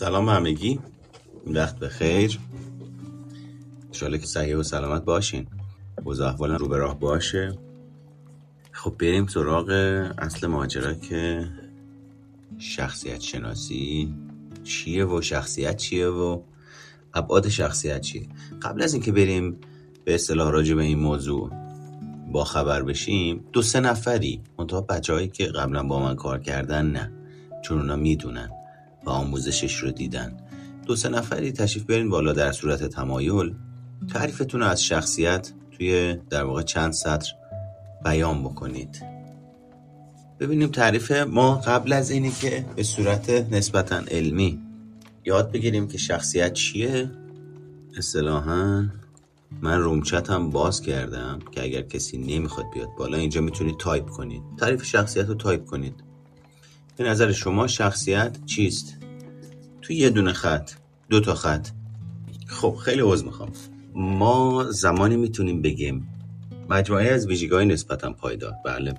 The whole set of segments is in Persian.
سلام همگی. وقت بخیر انشالله که صحیح و سلامت باشین. وضع احوالم رو به راه باشه. خب بریم سراغ اصل ماجرا که شخصیت شناسی چیه و شخصیت چیه و ابعاد شخصیت چیه. قبل از اینکه بریم به اصطلاح راجع به این موضوع با خبر بشیم دو سه نفری منتها بچه که قبلا با من کار کردن نه چون اونا می‌دونن. و آموزشش رو دیدن. دو سه نفری تشریف برین بالا در صورت تمایل. تعریفتون از شخصیت توی در واقع چند سطر بیان بکنید. ببینیم تعریف ما قبل از اینی که به صورت نسبتا علمی یاد بگیریم که شخصیت چیه. اصطلاحا من room chat هم باز کردم که اگر کسی نمی‌خواد بیاد بالا اینجا می‌تونید تایپ کنید. تعریف شخصیت رو تایپ کنید. به نظر شما شخصیت چیست؟ توی یه دونه خط دو تا خط. خب خیلی عوض می‌خوام. ما زمانی می‌تونیم بگیم مجموعه از ویژگی نسبتا پایدار. بله.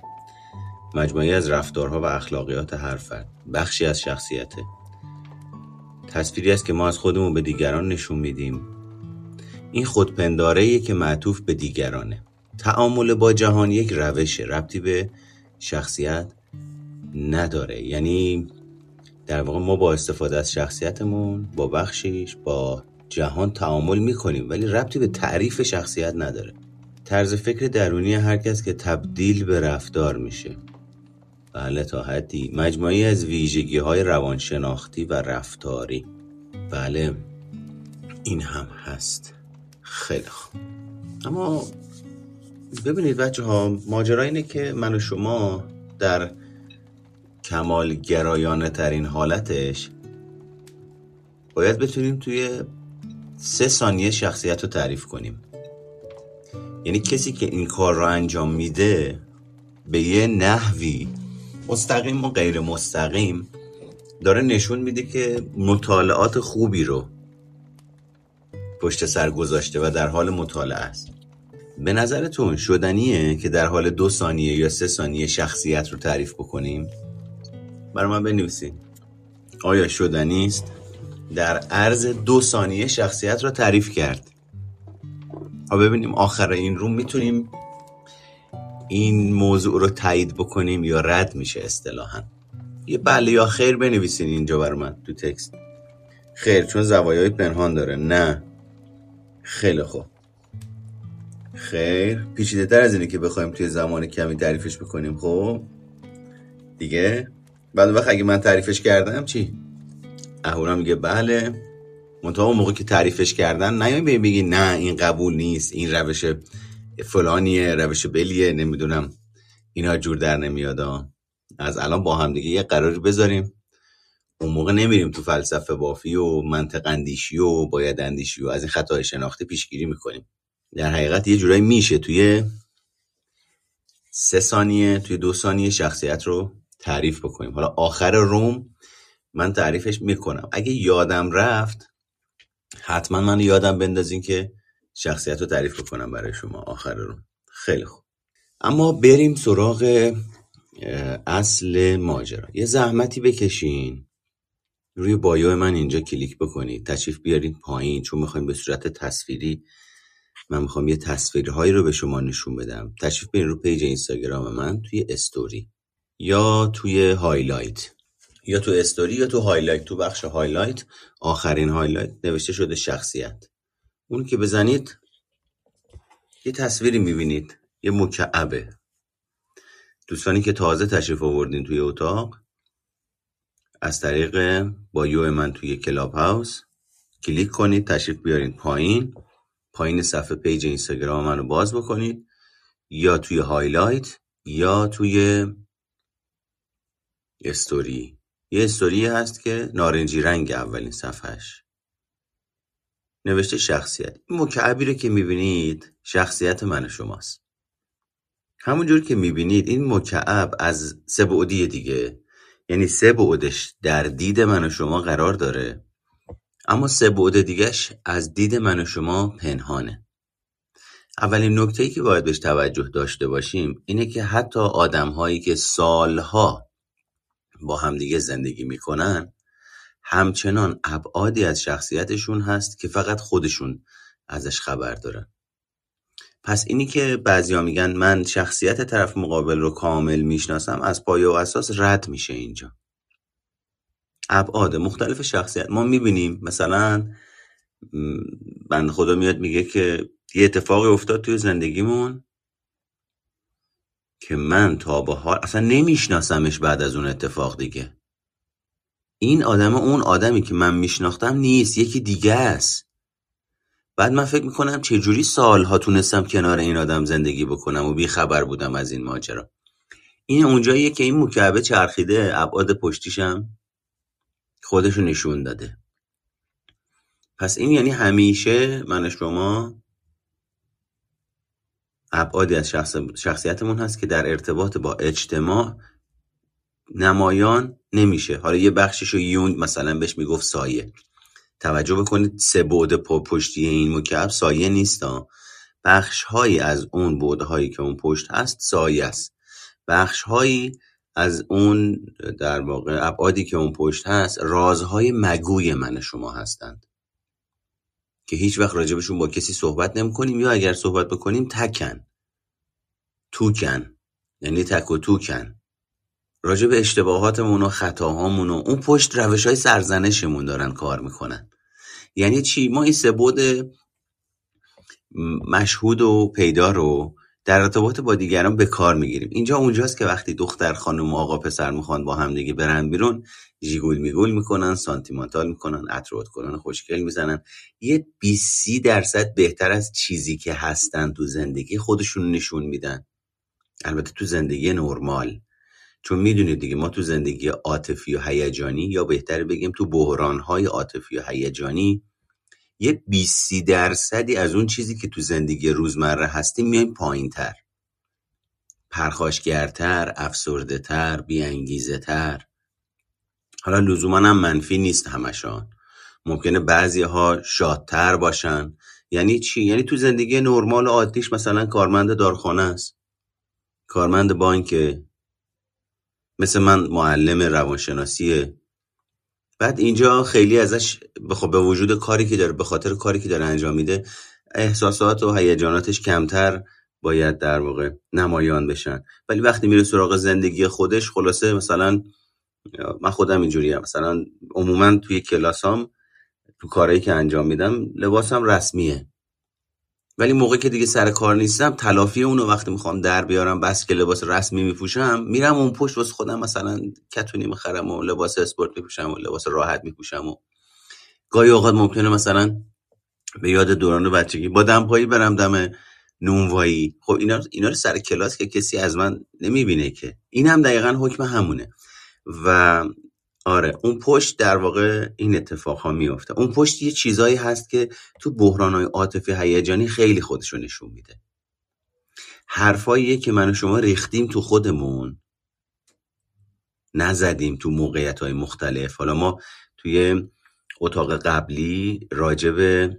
مجموعه از رفتارها و اخلاقیات هر فرد. بخشی از شخصیته. تصویری است که ما از خودمون به دیگران نشون میدیم. این خودپنداره که معطوف به دیگرانه. تعامل با جهان یک روشه ربطی به شخصیت نداره. یعنی در واقع ما با استفاده از شخصیتمون با بخشیش با جهان تعامل می‌کنیم ولی ربطی به تعریف شخصیت نداره. طرز فکر درونی هر کس که تبدیل به رفتار میشه. بله تا حدی. مجموعی از ویژگی های روانشناختی و رفتاری. بله این هم هست. خیلی خوب. اما ببینید بچه ها ماجرا اینه که من و شما در کمال گرایانه ترین حالتش؟ باید بتونیم توی سه ثانیه شخصیت رو تعریف کنیم. یعنی کسی که این کار رو انجام میده به یه نحوی مستقیم و غیر مستقیم داره نشون میده که مطالعات خوبی رو پشت سر گذاشته و در حال مطالعه است. به نظرتون شدنیه که در حال دو ثانیه یا سه ثانیه شخصیت رو تعریف بکنیم؟ برای من بنویسید آیا شدنی است در عرض دو ثانیه شخصیت را تعریف کرد. ها ببینیم آخر این روم می‌تونیم این موضوع رو تایید بکنیم یا رد میشه اصطلاحا. یه بله یا خیر بنویسین اینجا بر من تو تکست. خیر چون زوایای پنهان داره. نه. خیلی خوب. خیر. پیچیده تر از اینه که بخوایم توی زمان کمی تعریفش بکنیم خب؟ دیگه؟ بعد وقت اگه من تعریفش کردم چی؟ اهورا میگه بله. منتها اون موقع که تعریفش کردن نیایم بگی بگی نه این قبول نیست این روش فلانیه روش بلیه نمی‌دونم. اینا جور در نمیاد از الان با هم دیگه یه قراری بذاریم. اون موقع نمیریم تو فلسفه بافی و منطق اندیشی و باید اندیشی و از این خطای شناختی پیشگیری می‌کنیم. در حقیقت یه جورایی میشه توی سه ثانیه توی دو ثانیه شخصیت رو تعریف بکنیم. حالا آخر روم من تعریفش می‌کنم. اگه یادم رفت حتما من یادم بندازین که شخصیت رو تعریف بکنم برای شما آخر روم. خیلی خوب. اما بریم سراغ اصل ماجرا. یه زحمتی بکشین. روی bio من اینجا کلیک بکنید. تشریف بیارین پایین. چون می‌خوایم به صورت تصویری من می‌خوام یه تصویرهایی رو به شما نشون بدم. تشریف بیارین رو page اینستاگرام من توی استوری. یا توی highlight یا تو استوری یا تو highlight تو بخش highlight آخرین highlight نوشته شده شخصیت. اون که بزنید یه تصویری می‌بینید. یه مکعبه. دوستانی که تازه تشریف آوردین توی اتاق از طریق bio من توی Clubhouse کلیک کنید تشریف بیارین پایین. پایین صفحه page اینستاگرام منو باز بکنید. یا توی highlight یا توی استوری. یه استوری هست که نارنجی رنگ اولین صفحش نوشته شخصیت. این مکعبی رو که می‌بینید شخصیت من شماست. همونجور که می‌بینید این مکعب از سه بعدی دیگه. یعنی سه بعدش در دید من و شما قرار داره. اما سه بعد دیگهش از دید من و شما پنهانه. اولین نکته ای که باید بهش توجه داشته باشیم اینه که حتی آدم هایی که سالها با همدیگه زندگی می‌کنن همچنان ابعادی از شخصیتشون هست که فقط خودشون ازش خبر دارن. پس اینی که بعضیا میگن من شخصیت طرف مقابل رو کامل می‌شناسم از پایه و اساس رد میشه اینجا. ابعاد مختلف شخصیت. ما می‌بینیم مثلا بند خدا میاد میگه که یه اتفاقی افتاد توی زندگیمون که من تا به حال اصلا نمیشناسمش بعد از اون اتفاق دیگه. این آدم اون آدمی که من میشناختم نیست یکی دیگه است. بعد من فکر می‌کنم چجوری سالها تونستم کنار این آدم زندگی بکنم و بیخبر بودم از این ماجرا. این اونجاییه که این مکعبه چرخیده ابعاد پشتیشم خودشو نشون داده. پس این یعنی همیشه من شما ابعادی از شخص شخصیتمون هست که در ارتباط با اجتماع نمایان نمیشه. حالا یه بخشش رو یون مثلا بهش می‌گفت سایه. توجه بکنید سه بعد پشتی این مکعب سایه نیست بخش هایی از اون بعدهایی که اون پشت هست سایه است. بخش هایی از اون در واقع ابعادی که اون پشت هست رازهای مگوی من شما هستند. که هیچ وقت راجبشون با کسی صحبت نمی کنیم یا اگر صحبت بکنیم تکن. توکن. یعنی تک و توکن. راجع به اشتباهاتمون و خطاهامون و اون پشت روش های سرزنشمون دارن کار می‌کنن. یعنی چی؟ ما این سه مشهود و پیدا رو در ارتباط با دیگران به کار می‌گیریم. اینجا اونجاست که وقتی دختر خانم و آقا پسر می‌خوان با هم دیگه برن بیرون جیگول میگول می‌کنن سانتیمانتال می‌کنن عطر کنن خوشگل می‌زنن. یه 20 درصد بهتر از چیزی که هستن تو زندگی خودشون نشون میدن. البته تو زندگی نرمال. چون می‌دونید دیگه ما تو زندگی عاطفی و هیجانی یا بهتر بگیم تو بحرانهای عاطفی و هیجانی یه 20 درصدی از اون چیزی که تو زندگی روزمره هستیم میایم پایین تر پرخاشگرتر افسرده تر بیانگیزه تر حالا لزوما هم منفی نیست همشان. ممکنه بعضی ها شادتر باشن. یعنی چی؟ یعنی تو زندگی نرمال و عادیش مثلا کارمند دارخانه است. کارمند بانک. مثل من معلم روانشناسیه بعد اینجا خیلی ازش خب به وجود کاری که داره به خاطر کاری که داره انجام میده احساسات و هیجاناتش کمتر باید در واقع نمایان بشن. ولی وقتی میره سراغ زندگی خودش خلاصه مثلا من خودم اینجوری مثلا عموما توی کلاسام تو کارهایی که انجام میدم لباسم رسمیه. ولی موقعی که دیگه سر کار نیستم تلافی اونو وقتی می‌خوام در بیارم بس که لباس رسمی میپوشم میرم اون پشت واسه خودم مثلا کتونی می‌خرم و لباس اسپورت میپوشم و لباس راحت میپوشم و گاهی اوقات ممکنه مثلا به یاد دوران بچگی با دمپایی برم دم نونوایی. خب اینا اینا رو سر کلاس که کسی از من نمی‌بینه که. این هم دقیقا حکم همونه. و آره اون پشت در واقع این اتفاق ها میفته اون پشت یه چیزایی هست که تو بحران های عاطفی هیجانی خیلی خودشو نشون میده. حرفاییه که من و شما ریختیم تو خودمون نزدیم تو موقعیت های مختلف. حالا ما توی اتاق قبلی راجب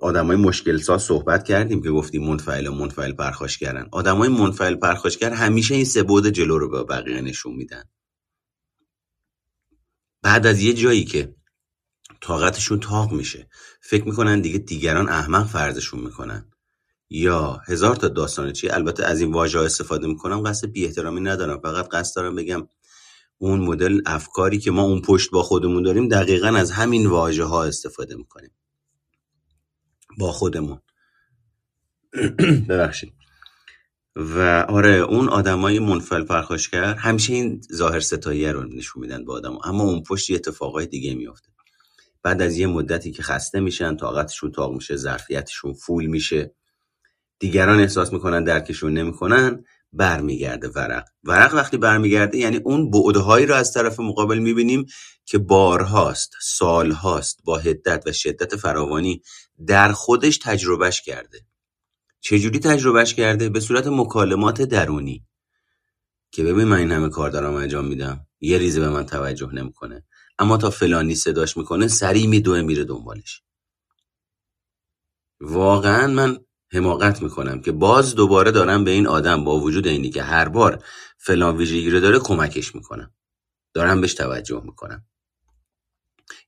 آدم های مشکل ساز صحبت کردیم که گفتیم منفعل و منفعل پرخاش کردن. آدم های منفعل پرخاشگر همیشه این سه بود جلو رو به بقیه نشون میدن. بعد از یه جایی که طاقتشون تاق میشه فکر می‌کنن دیگه دیگران احمق فرضشون می‌کنن. یا هزار تا داستان چی البته از این واژه استفاده می‌کنم قصد بی احترامی ندارم فقط قصد دارم بگم اون مدل افکاری که ما اون پشت با خودمون داریم دقیقا از همین واژه ها استفاده می‌کنیم. با خودمون. ببخشید. و آره اون آدمای منفعل پرخاشگر همیشه این ظاهر ستاییه رو نشون میدن به آدم اما اون پشت اتفاقای دیگه میافته. بعد از یه مدتی که خسته میشن طاقتشون تاق میشه ظرفیتشون فول میشه. دیگران احساس می‌کنن درکشون نمی‌کنن برمیگرده ورق. ورق وقتی برمیگرده یعنی اون بعدهایی رو از طرف مقابل می‌بینیم که بارهاست سالهاست با حدت و شدت فراوانی در خودش تجربهش کرده. چجوری تجربهش کرده؟ به صورت مکالمات درونی. که ببین من این همه کار دارم انجام میدم. یه ریزه به من توجه نمی‌کنه. اما تا فلانی صداش می‌کنه سریع میدوه میره دنبالش. واقعا من حماقت می‌کنم که باز دوباره دارم به این آدم با وجود اینی که هر بار فلان ویژگی رو داره کمکش می‌کنم. دارم بهش توجه می‌کنم.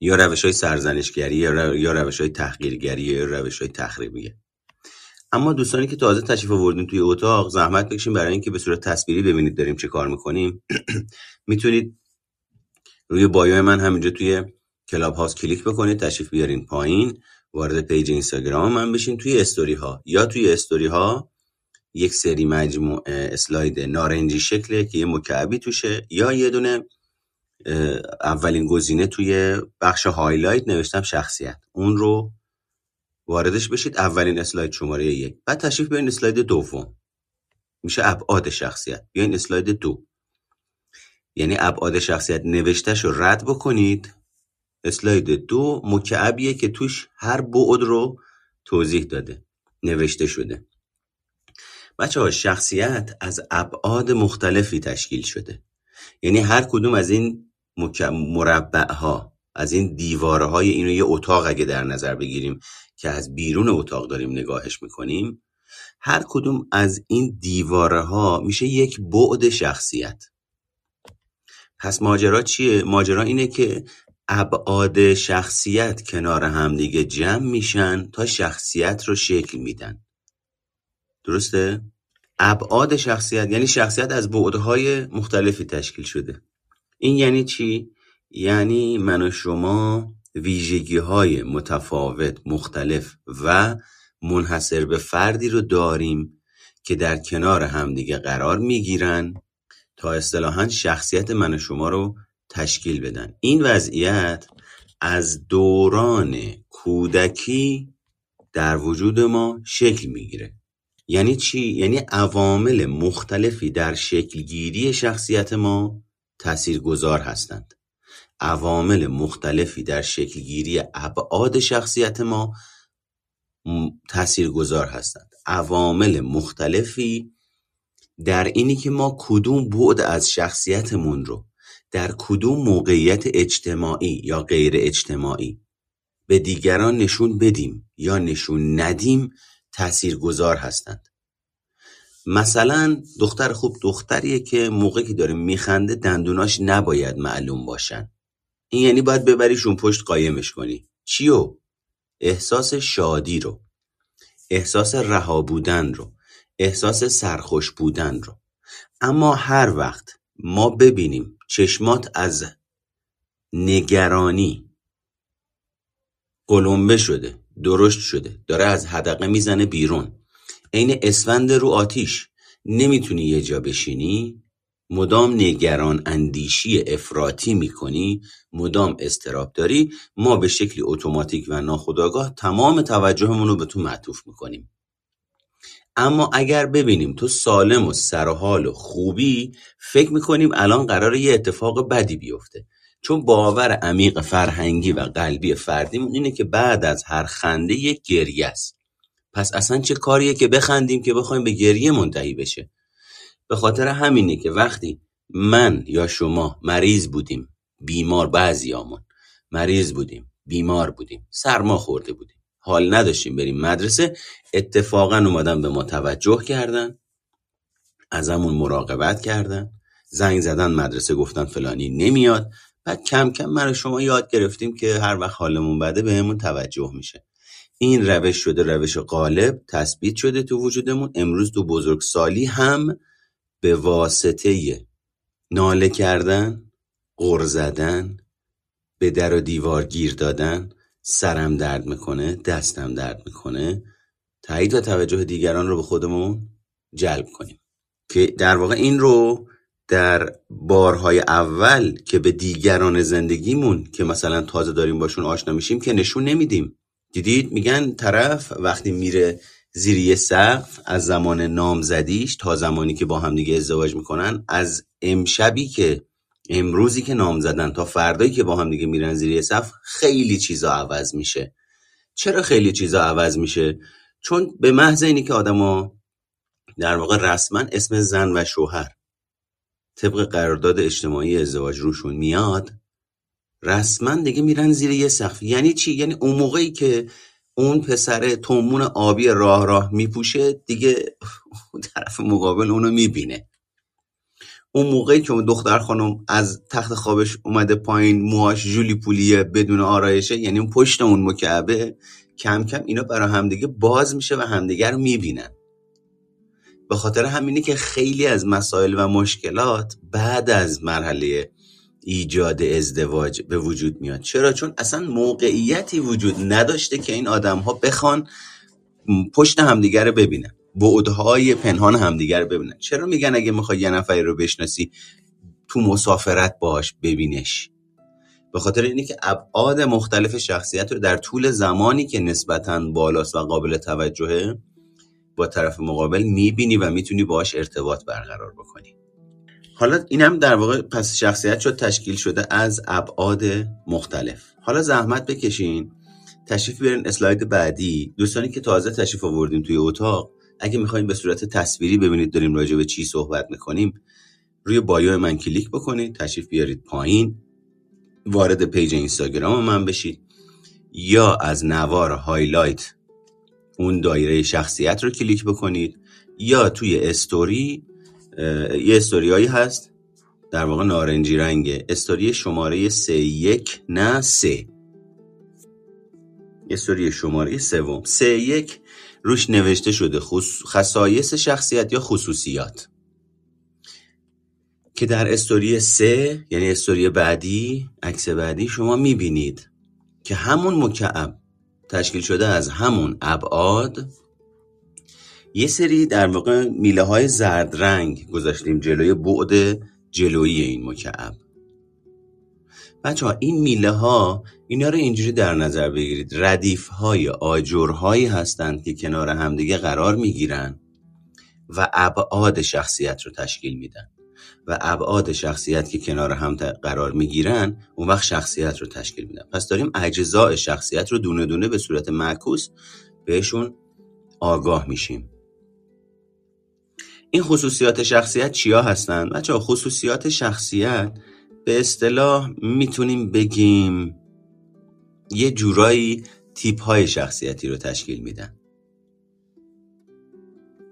یا روش های سرزنشگری یا روش های تحقیرگری یا روش های تخریبیه. اما دوستانی که تازه تشریف آوردین توی اتاق زحمت بکشین برای اینکه به صورت تصویری ببینید داریم چه کار می‌کنیم. می‌تونید روی bio من همینجا توی کلاب هاوس کلیک بکنید تشریف بیارین پایین وارد page اینستاگرام من بشین توی استوری ها یا توی استوری ها یک سری مجموع اسلاید نارنجی شکله که یه مکعبی توشه. یا یه دونه اولین گزینه توی بخش highlight نوشتم شخصیت. اون رو واردش بشید اولین اسلاید شماره یک بعد تشریف بیاین اسلاید دوم. میشه ابعاد شخصیت. بیاین اسلاید دو. یعنی ابعاد شخصیت نوشتهش رو رد بکنید. اسلاید دو مکعبیه که توش هر بعد رو توضیح داده. نوشته شده. بچه ها شخصیت از ابعاد مختلفی تشکیل شده. یعنی هر کدوم از این مربع ها از این دیواره های اینو یه اتاق اگه در نظر بگیریم که از بیرون اتاق داریم نگاهش می‌کنیم هر کدوم از این دیواره ها میشه یک بعد شخصیت پس ماجرا چیه؟ ماجرا اینه که ابعاد شخصیت کنار همدیگه جمع میشن تا شخصیت رو شکل میدن درسته؟ ابعاد شخصیت یعنی شخصیت از بعدهای مختلفی تشکیل شده این یعنی چی؟ یعنی من و شما ویژگی های متفاوت مختلف و منحصر به فردی رو داریم که در کنار همدیگه قرار می‌گیرن تا اصطلاحا شخصیت من و شما رو تشکیل بدن. این وضعیت از دوران کودکی در وجود ما شکل می‌گیره. یعنی چی؟ یعنی عوامل مختلفی در شکلگیری شخصیت ما تاثیرگذار هستند. عوامل مختلفی در شکلگیری ابعاد شخصیت ما تاثیرگذار هستند. عوامل مختلفی در اینی که ما کدوم بعد از شخصیتمون رو در کدوم موقعیت اجتماعی یا غیر اجتماعی به دیگران نشون بدیم یا نشون ندیم تاثیرگذار هستند. مثلا دختر خوب دختریه که موقعی که داره میخنده دندوناش نباید معلوم باشن. این یعنی باید ببریشون پشت قایمش کنی. چیو؟ احساس شادی رو. احساس رها بودن رو. احساس سرخوش بودن رو. اما هر وقت ما ببینیم چشمات از نگرانی قلمبه شده درشت شده داره از حدقه می‌زنه بیرون. عین اسفند رو آتیش. نمی‌تونی یه جا بشینی؟ مدام نگران اندیشی افراطی می‌کنی مدام استراب داری ما به شکلی اتوماتیک و ناخودآگاه تمام توجهمون رو به تو معطوف می‌کنیم. اما اگر ببینیم تو سالم و سرحال و خوبی فکر می‌کنیم الان قرار یه اتفاق بدی بیفته. چون باور عمیق فرهنگی و قلبی فردیمون اینه که بعد از هر خنده یک گریه است. پس اصلا چه کاریه که بخندیم که بخوایم به گریه منتهی بشه؟ به خاطر همینه که وقتی من یا شما مریض بودیم بیمار بعضیامون مریض بودیم بیمار بودیم سرما خورده بودیم حال نداشتیم بریم مدرسه اتفاقا اومدن به ما توجه کردن ازمون مراقبت کردن زنگ زدن مدرسه گفتن فلانی نمیاد بعد کم کم من شما یاد گرفتیم که هر وقت حالمون بده بهمون توجه میشه. این روش شده روش غالب تثبیت شده تو وجودمون امروز تو بزرگسالی هم به واسطه ناله کردن غر زدن به در و دیوار گیر دادن سرم درد می‌کنه دستم درد می‌کنه. تایید و توجه دیگران رو به خودمون جلب کنیم. که در واقع این رو در بارهای اول که به دیگران زندگیمون که مثلا تازه داریم باشون آشنا میشیم که نشون نمیدیم. دیدید؟ میگن طرف وقتی میره زیر یه سقف از زمان نامزدیش تا زمانی که با همدیگه ازدواج می‌کنن از امشبی که امروزی که نام زدن تا فردایی که با هم دیگه میرن زیر یه سقف خیلی چیزا عوض میشه. چرا خیلی چیزا عوض میشه؟ چون به محض اینی که آدما در واقع رسما اسم زن و شوهر طبق قرارداد اجتماعی ازدواج روشون میاد رسما دیگه میرن زیر یه سقف یعنی چی؟ یعنی اون موقعی که اون پسر تومون آبی راه راه میپوشه دیگه طرف مقابل اونو می‌بینه. اون موقعی که اون دختر خانم از تخت خوابش اومده پایین موهاش جولی پولیه بدون آرایشه یعنی اون پشت اون مکعبه کم کم اینا برای همدیگه باز میشه و همدیگه رو می‌بینن. به خاطر همینه که خیلی از مسائل و مشکلات بعد از مرحله ایجاد ازدواج به وجود میاد. چرا؟ چون اصلا موقعیتی وجود نداشته که این آدم ها بخوان پشت همدیگه رو ببینن. بعدهای پنهان همدیگر رو ببینن. چرا میگن اگه می‌خوای یه نفری رو بشناسی تو مسافرت باش ببینش؟ به خاطر اینه که ابعاد مختلف شخصیت رو در طول زمانی که نسبتا بالاست و قابل توجهه با طرف مقابل می‌بینی و می‌تونی باش ارتباط برقرار بکنی. حالا این هم در واقع پس شخصیت شد تشکیل شده از ابعاد مختلف. حالا زحمت بکشین تشریف بیارین اسلاید بعدی. دوستانی که تازه تشریف آوردیم توی اتاق اگه می‌خوایم به صورت تصویری ببینید داریم راجع به چی صحبت می‌کنیم روی bio من کلیک بکنید تشریف بیارید پایین. وارد page اینستاگرام من بشید. یا از نوار highlight اون دایره شخصیت رو کلیک بکنید. یا توی استوری یه استوری هایی هست. در واقع نارنجی رنگه. استوری شماره سه یک نه سه. استوری شماره سوم. سه یک روش نوشته شده. خصایص شخصیت یا خصوصیات. که در استوری سه یعنی استوری بعدی عکس بعدی شما می‌بینید که همون مکعب تشکیل شده از همون ابعاد یه سری در واقع میله های زرد رنگ گذاشتیم جلوی بعد جلویی این مکعب. بچه ها این میله ها اینا رو اینجوری در نظر بگیرید. ردیف های آجرهایی هستند که کنار همدیگه قرار می‌گیرن و ابعاد شخصیت رو تشکیل میدن. و ابعاد شخصیت که کنار هم قرار می‌گیرن اون وقت شخصیت رو تشکیل میدن. پس داریم اجزاء شخصیت رو دونه دونه به صورت معکوس بهشون آگاه میشیم. این خصوصیات شخصیت چیا هستند؟ بچه خصوصیات شخصیت به اصطلاح می‌تونیم بگیم یه جورایی تیپ های شخصیتی رو تشکیل میدن.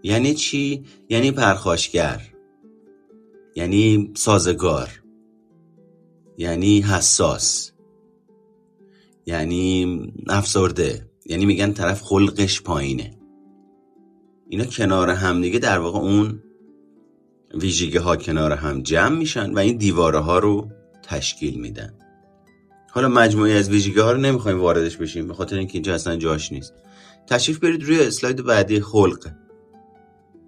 یعنی چی؟ یعنی پرخاشگر. یعنی سازگار. یعنی حساس. یعنی افسرده. یعنی میگن طرف خلقش پایینه. اینا کنار هم دیگه در واقع اون ویژگی ها کنار هم جمع میشن و این دیواره ها رو تشکیل میدن. حالا مجموعی از ویژگی ها رو نمی‌خوایم واردش بشیم به خاطر اینکه اینجا اصلا جاش نیست. تشریف برید روی اسلاید بعدی خلق.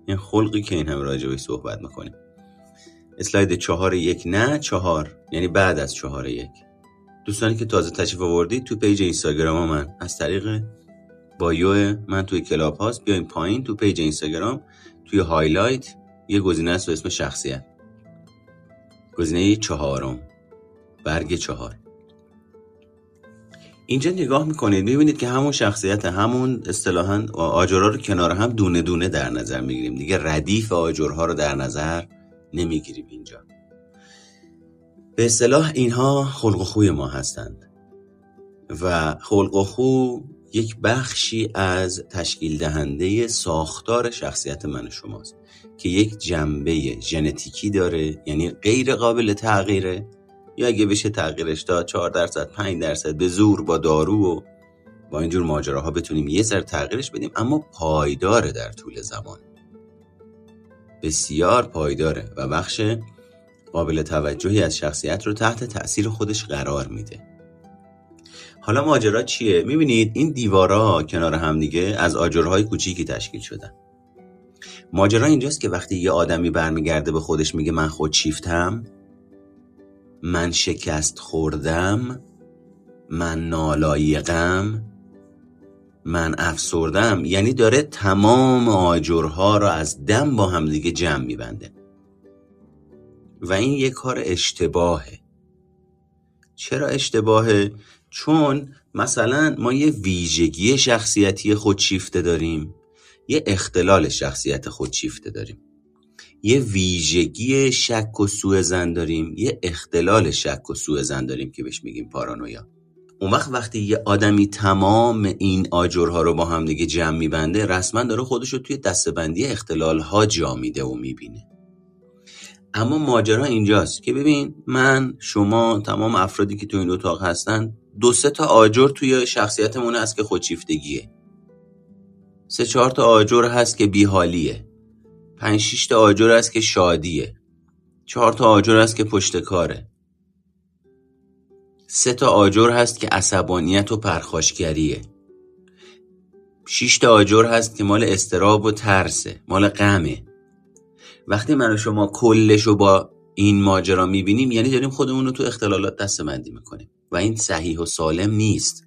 این خلقی که این هم راجع صحبت می‌کنیم. اسلاید چهار یک نه چهار یعنی بعد از چهار یک. دوستانی که تازه تشریف آوردید تو page اینستاگرام من. از طریق bio من توی کلاب هاوس بیاین پایین تو page اینستاگرام توی highlight یه گزینه است به اسم شخصیت. گزینه چهارم. برگ چهار. اینجا نگاه می‌کنید می‌بینید که همون شخصیت همون اصطلاحا آجرها رو کنار هم دونه دونه در نظر می‌گیریم. دیگه ردیف آجرها رو در نظر نمی‌گیریم اینجا. به اصطلاح اینها خلق و خوی ما هستند. و خلق و خو یک بخشی از تشکیل دهنده ساختار شخصیت من شماست که یک جنبه ژنتیکی داره یعنی غیر قابل تغییره. یا اگه بشه تغییرش داد 4 درصد 5 درصد به زور با دارو و با اینجور ماجراها بتونیم یه سر تغییرش بدیم اما پایداره در طول زمان. بسیار پایداره و بخش قابل توجهی از شخصیت رو تحت تاثیر خودش قرار میده. حالا ماجرا چیه؟ می‌بینید این دیوارا کنار هم دیگه از آجرهای کوچیکی تشکیل شدن. ماجرا اینجاست که وقتی یه آدمی برمیگرده به خودش میگه من خودشیفتم من شکست خوردم من نالایقم من افسردم. یعنی داره تمام آجرها رو از دم با همدیگه جمع میبنده. و این یه کار اشتباهه. چرا اشتباهه؟ چون مثلا ما یه ویژگی شخصیتی خودشیفته داریم یه اختلال شخصیت خودشیفته داریم. یه ویژگی شک و سوء زن داریم یه اختلال شک و سوء زن داریم که بهش میگیم پارانویا. اون وقت وقتی یه آدمی تمام این آجرها رو با هم دیگه جمع میبنده رسما داره خودش رو توی دستبندی اختلال ها جا میده و می‌بینه. اما ماجرا اینجاست که ببین من شما تمام افرادی که تو این اتاق هستن دو سه تا آجر توی شخصیتمون هست که خودشیفتگیه. سه چهار تا آجر هست که بیحالیه. پنج شیش تا آجر هست که شادیه. چهار تا آجر هست که پشتکاره سه تا آجر هست که عصبانیت و پرخاشگریه. شش تا آجر هست که مال استراب و ترسه مال غمه. وقتی من و شما کلش رو با این ماجرا می‌بینیم یعنی داریم خودمون رو تو اختلالات دستمندی می‌کنیم. و این صحیح و سالم نیست.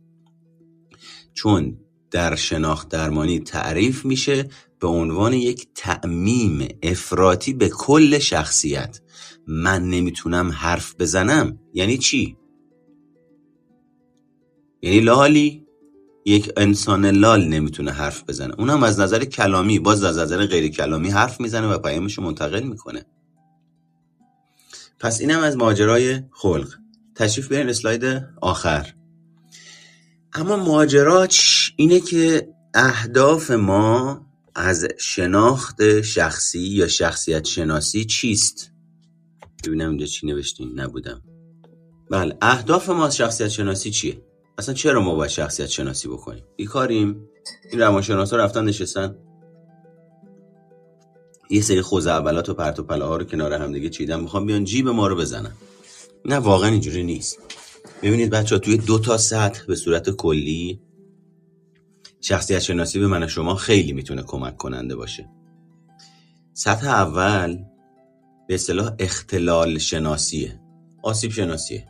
چون در شناخت درمانی تعریف میشه به عنوان یک تعمیم افراطی به کل شخصیت. من نمی‌تونم حرف بزنم یعنی چی؟ یعنی لالی یک انسان لال نمی‌تونه حرف بزنه. اونم از نظر کلامی باز از نظر غیر کلامی حرف می‌زنه و پیامش منتقل می‌کنه. پس اینم از ماجرای خلق. تشریف بیارین اسلاید آخر. اما ماجرا اینه که اهداف ما از شناخت شخصی یا شخصیت شناسی چیست؟ ببینم اینجا چی نوشتین نبودم. بله اهداف ما از شخصیت شناسی چیه؟ اصلا چرا ما باید شخصیت شناسی بکنیم؟ بیکاریم. این روانشناسا رفتن نشستن. یه سری خوز اولات و پرت و پله ها رو کنار هم دیگه چیدن. می‌خوام بیان جیب ما رو بزنن. نه واقعا اینجوری نیست. ببینید بچه ها توی دو تا سطح به صورت کلی شخصیت شناسی به من شما خیلی می‌تونه کمک کننده باشه. سطح اول به اصطلاح اختلال شناسیه آسیب شناسیه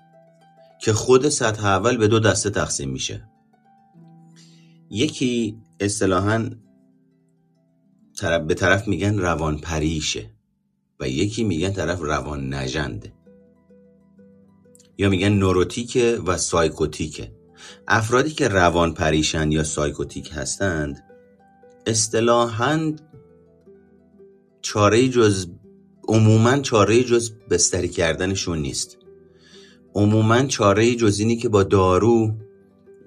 که خود سطح اول به دو دسته تقسیم میشه. یکی اصطلاحا طرف به طرف میگن روان پریشه و یکی میگن طرف روان نجنده یا میگن نوروتیکه و سایکوتیکه. افرادی که روان پریشن یا سایکوتیک هستند اصطلاحا چاره جز عموما چاره جز بستری کردنشون نیست. عموما چاره جز اینی که با دارو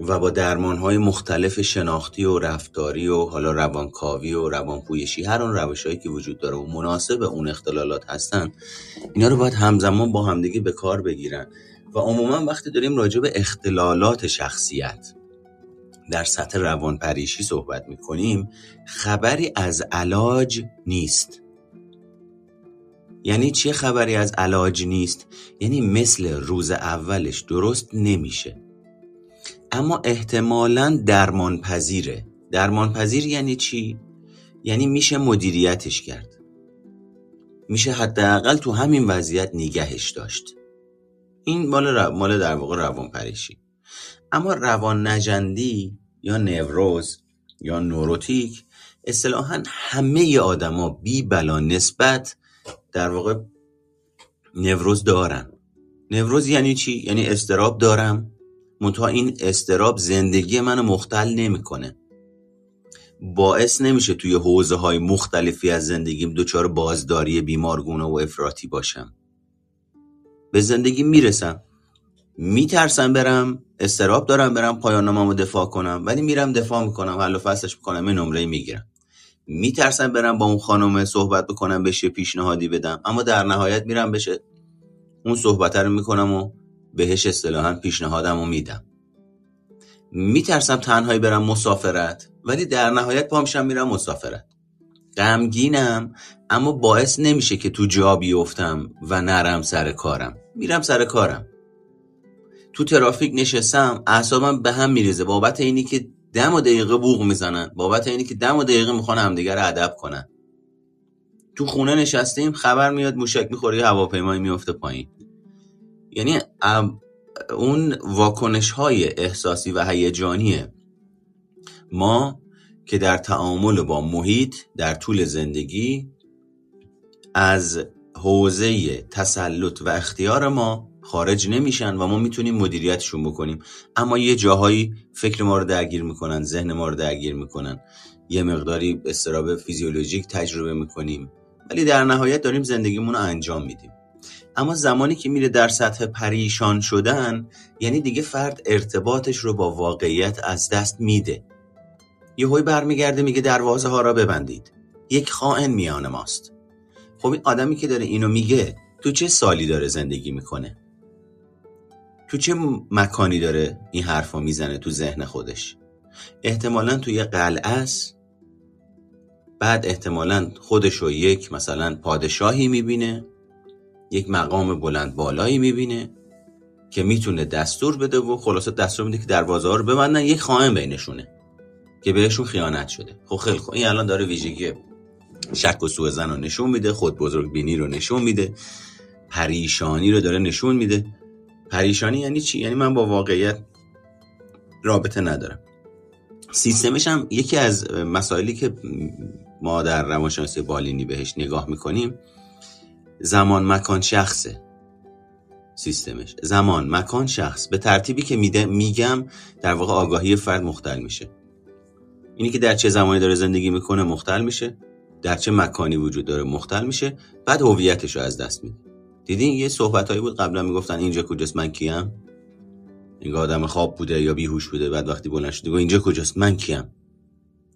و با درمانهای مختلف شناختی و رفتاری و حالا روانکاوی و روانپویشی هر آن روشهایی که وجود داره و مناسب اون اختلالات هستن اینا رو باید همزمان با همدیگه به کار بگیرن. و عموما وقتی داریم راجع به اختلالات شخصیت در سطح روانپریشی صحبت می‌کنیم خبری از علاج نیست. یعنی چه خبری از علاج نیست؟ یعنی مثل روز اولش درست نمیشه. اما احتمالا درمان پذیره درمان پذیر یعنی چی؟ یعنی میشه مدیریتش کرد. میشه حداقل تو همین وضعیت نگهش داشت. این مال, مال در واقع روان پریشی. اما روان نجندی یا نوروز یا نوروتیک اصطلاحا همه آدما بی بلا نسبت در واقع نوروز دارن. نوروز یعنی چی؟ یعنی استراب دارم. منتها این استراب زندگی منو مختل نمی‌کنه. باعث نمیشه توی حوزه های مختلفی از زندگیم دچار بازداری بیمارگونه و افراطی باشم. به زندگی می‌رسم. میترسم برم استراب دارم برم پایان ناممو دفاع کنم. ولی میرم دفاع می‌کنم حل و فصلش می‌کنم یه نمره می‌گیرم. میترسم برم با اون خانم صحبت بکنم بشه پیشنهادی بدم. اما در نهایت میرم بشه اون صحبت رو می‌کنم و بهش اصطلاحا پیشنهادم رو میدم. میترسم تنهایی برم مسافرت ولی در نهایت پامشم میرم مسافرت. غمگینم اما باعث نمیشه که تو جا بیفتم و نرم سر کارم. میرم سر کارم. تو ترافیک نشستم اعصابم به هم میریزه. بابت اینی که دم و دقیقه بوغ می‌زنن. بابت اینی که دم و دقیقه می‌خوان همدیگه رو ادب کنن. تو خونه نشستیم خبر میاد موشک می‌خوره یه هواپیمایی میفته پایین. یعنی اون واکنش های احساسی و هیجانی ما که در تعامل با محیط در طول زندگی از حوزه تسلط و اختیار ما خارج نمیشن و ما می‌تونیم مدیریتشون بکنیم. اما یه جاهایی فکر ما رو درگیر می‌کنن ذهن ما رو درگیر می‌کنن. یه مقداری استراب فیزیولوژیک تجربه می‌کنیم. ولی در نهایت داریم زندگیمون رو انجام میدیم. اما زمانی که میره در سطح پریشان شدن یعنی دیگه فرد ارتباطش رو با واقعیت از دست میده. یه هوی برمیگرده میگه دروازه ها را ببندید. یک خائن میان ماست. خب این آدمی که داره اینو میگه تو چه سالی داره زندگی می‌کنه؟ تو چه مکانی داره این حرفا می‌زنه تو ذهن خودش؟ احتمالا تو یه قلعه است. بعد احتمالا خودش رو یک مثلا پادشاهی می‌بینه یک مقام بلند بالایی می‌بینه که می‌تونه دستور بده و خلاصه دستور میده که دروازه ها رو ببندن یک خائن بینشونه که بهشون خیانت شده. خب خیلی خوب. این الان داره ویژگی شک و سوء زن رو نشون میده خود بزرگ بینی رو نشون میده پریشانی رو داره نشون میده. پریشانی یعنی چی؟ یعنی من با واقعیت رابطه ندارم. سیستمش هم یکی از مسائلی که ما در روانشناسی بالینی بهش نگاه می‌کنیم زمان مکان شخصه. سیستمش. زمان مکان شخص. به ترتیبی که میده میگم در واقع آگاهی فرد مختل میشه. اینی که در چه زمانی داره زندگی می‌کنه مختل میشه. در چه مکانی وجود داره مختل میشه بعد هویتش رو از دست میده. دیدین یه صحبت هایی بود قبلا می‌گفتن اینجا کجاست من کیم؟ این آدم خواب بوده یا بیهوش بوده بعد وقتی بلند شده اینجا کجاست من کیم؟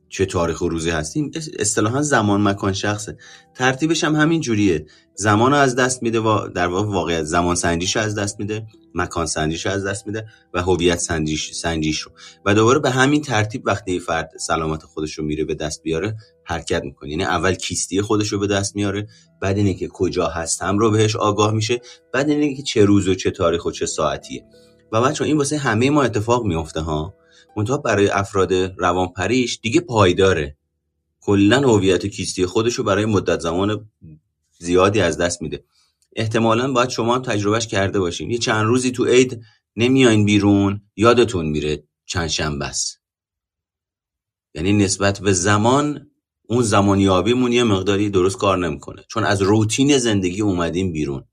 چه تاریخ و روزی هستیم اصطلاحا زمان مکان شخصه. ترتیبش هم همین جوریه. زمان رو از دست میده و در واقع واقعیت زمان سنجیش از دست میده مکان سنجیش از دست میده و هویت سنجیش سنجیش رو. و دوباره به همین ترتیب وقتی فرد سلامت خودش رو میره به دست بیاره حرکت می‌کنه. یعنی اول کیستی خودش رو به دست میاره بعد اینه که کجا هستم رو بهش آگاه میشه بعد اینه که چه روز و چه تاریخ و چه ساعتیه. و بچه این واسه همه ما اتفاق میفته ها. منتها برای افراد روانپریش دیگه پایداره کلا هویت کیستی خودش رو برای مدت زمان زیادی از دست میده. احتمالا باید شما هم تجربهش کرده باشین. یه چند روزی تو عید نمیاین بیرون یادتون میره چند شنبه است. یعنی نسبت به زمان اون زمانیابیمون یه مقداری درست کار نمی‌کنه. چون از روتین زندگی اومدیم بیرون.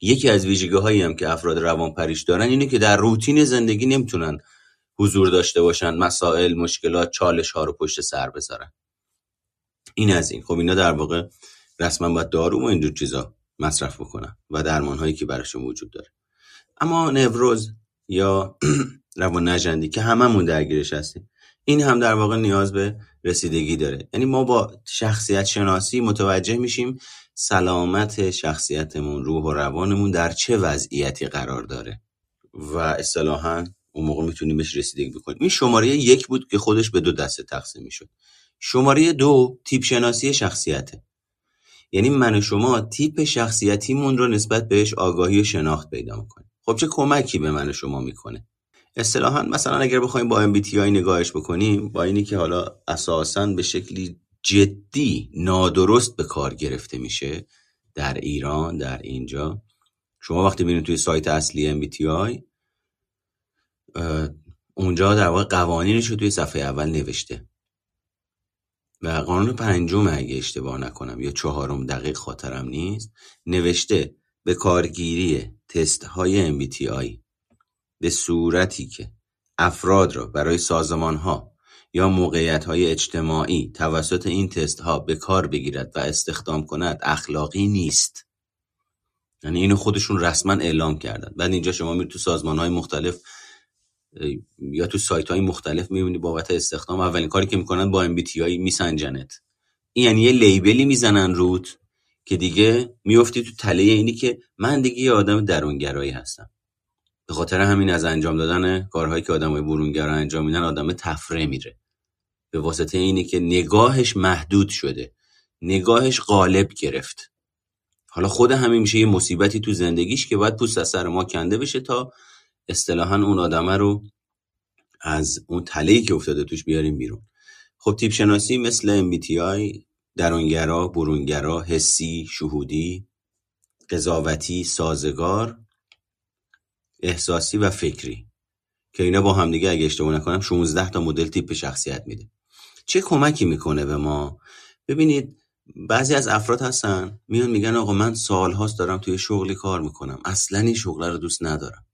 یکی از ویژگی هایی هم که افراد روانپریش دارن اینه که در روتین زندگی نمی‌تونن حضور داشته باشن مسائل مشکلات چالش ها رو پشت سر بذارن. این از این. خب اینا در واقع رسما باید دارو و اینجور چیزا مصرف بکنن و درمان هایی که براشون وجود داره. اما نوروز یا روان نجندی که هممون درگیرش هستیم این هم در واقع نیاز به رسیدگی داره. یعنی ما با شخصیت شناسی متوجه میشیم سلامت شخصیتمون روح و روانمون در چه وضعیتی قرار داره و اصطلاحا اون موقع می‌تونیم بهش رسیدگی بکنیم. این شماره یک بود که خودش به دو دسته تقسیم می‌شد. شماره دو تیپ شناسی شخصیته. یعنی من و شما تیپ شخصیتیمون رو نسبت بهش آگاهی و شناخت پیدا می‌کنیم. خب چه کمکی به من و شما می‌کنه؟ اصطلاحا مثلا اگر بخوایم با MBTI نگاهش بکنیم با اینی که حالا اساسا به شکلی جدی نادرست به کار گرفته میشه در ایران در اینجا. شما وقتی ببینید توی سایت اصلی MBTI اونجا در واقع قوانینش رو توی صفحه اول نوشته. و قانون پنجم اگه اشتباه نکنم یا چهارم دقیق خاطرم نیست نوشته به کارگیری تست های MBTI به صورتی که افراد را برای سازمان ها یا موقعیت های اجتماعی توسط این تست ها به کار بگیرد و استخدام کند اخلاقی نیست. یعنی اینو خودشون رسما اعلام کردن. بعد اینجا شما میرید تو سازمان های مختلف یا تو سایت های مختلف می‌بینی بابت استخدام. اولین کاری که می‌کنن با MBTI میسنجنت. این یعنی یه لیبلی می‌زنن روت که دیگه میفتی تو تله اینی که من دیگه یه آدم درونگرایی هستم. به خاطر همین از انجام دادن کارهایی که آدمای برونگرا انجام میدن آدم تفره میره. به واسطه اینه که نگاهش محدود شده. نگاهش غالب گرفت. حالا خود همین میشه یه مصیبتی تو زندگیش که باید پوست از سر ما کنده بشه تا اصطلاحا اون آدمه رو از اون تلهی که افتاده توش بیاریم بیرون. خب تیپ شناسی مثل MBTI درونگرا، برونگرا، حسی، شهودی، قضاوتی، سازگار، احساسی و فکری که اینا با همدیگه اگه اشتباه نکنم 16 تا مدل تیپ شخصیت میده. چه کمکی می‌کنه به ما؟ ببینید بعضی از افراد هستن میان میگن آقا من سالهاست دارم توی شغلی کار می‌کنم اصلا این شغل رو دوست ندارم.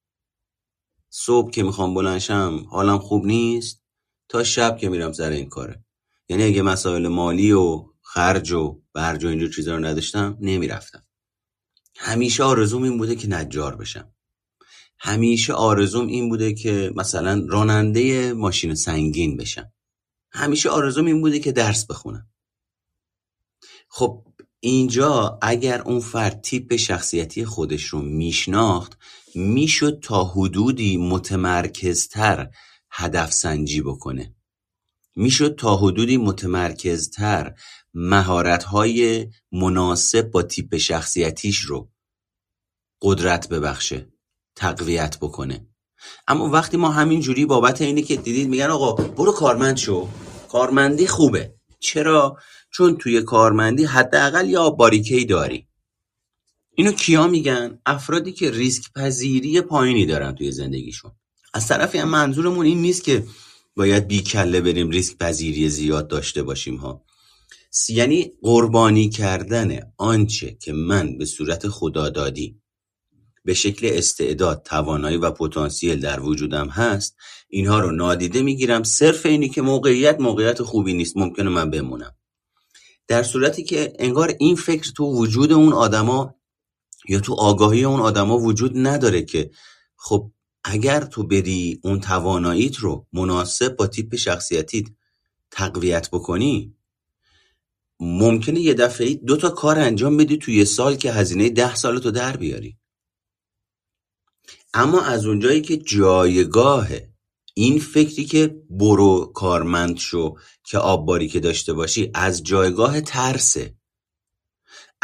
صبح که می‌خوام بلنشم حالم خوب نیست تا شب که میرم سر این کاره. یعنی اگه مسائل مالی و خرج و برج و اینجور چیزا رو نداشتم نمی‌رفتم. همیشه آرزوم این بوده که نجار بشم. همیشه آرزوم این بوده که مثلا راننده ماشین سنگین بشم. همیشه آرزوم این بوده که درس بخونم. خب اینجا اگر اون فرد تیپ شخصیتی خودش رو میشناخت می‌شد تا حدودی متمرکزتر هدف سنجی بکنه. می‌شد تا حدودی متمرکزتر مهارت‌های مناسب با تیپ شخصیتیش رو قدرت ببخشه تقویت بکنه. اما وقتی ما همین جوری بابت اینه که دیدید میگن آقا برو کارمند شو. کارمندی خوبه. چرا؟ چون توی کارمندی حداقل یا باریکی داری. اینو کیا میگن؟ افرادی که ریسک پذیری پایینی دارن توی زندگیشون. از طرفی هم منظورمون این نیست که باید بی کله بریم ریسک پذیری زیاد داشته باشیم ها. یعنی قربانی کردن آنچه که من به صورت خدادادی به شکل استعداد توانایی و پتانسیل در وجودم هست اینها رو نادیده می‌گیرم. صرف اینی که موقعیت موقعیت خوبی نیست ممکنه من بمونم. در صورتی که انگار این فکر تو وجود اون آدما یا تو آگاهی اون آدما وجود نداره که خب اگر تو بدی اون تواناییت رو مناسب با تیپ شخصیتیت تقویت بکنی ممکنه یه دفعه دو تا کار انجام بدی توی یه سال که هزینه ده سالتو در بیاری. اما از اونجایی که جایگاه این فکری که برو کارمند شو که آب که داشته باشی از جایگاه ترسه.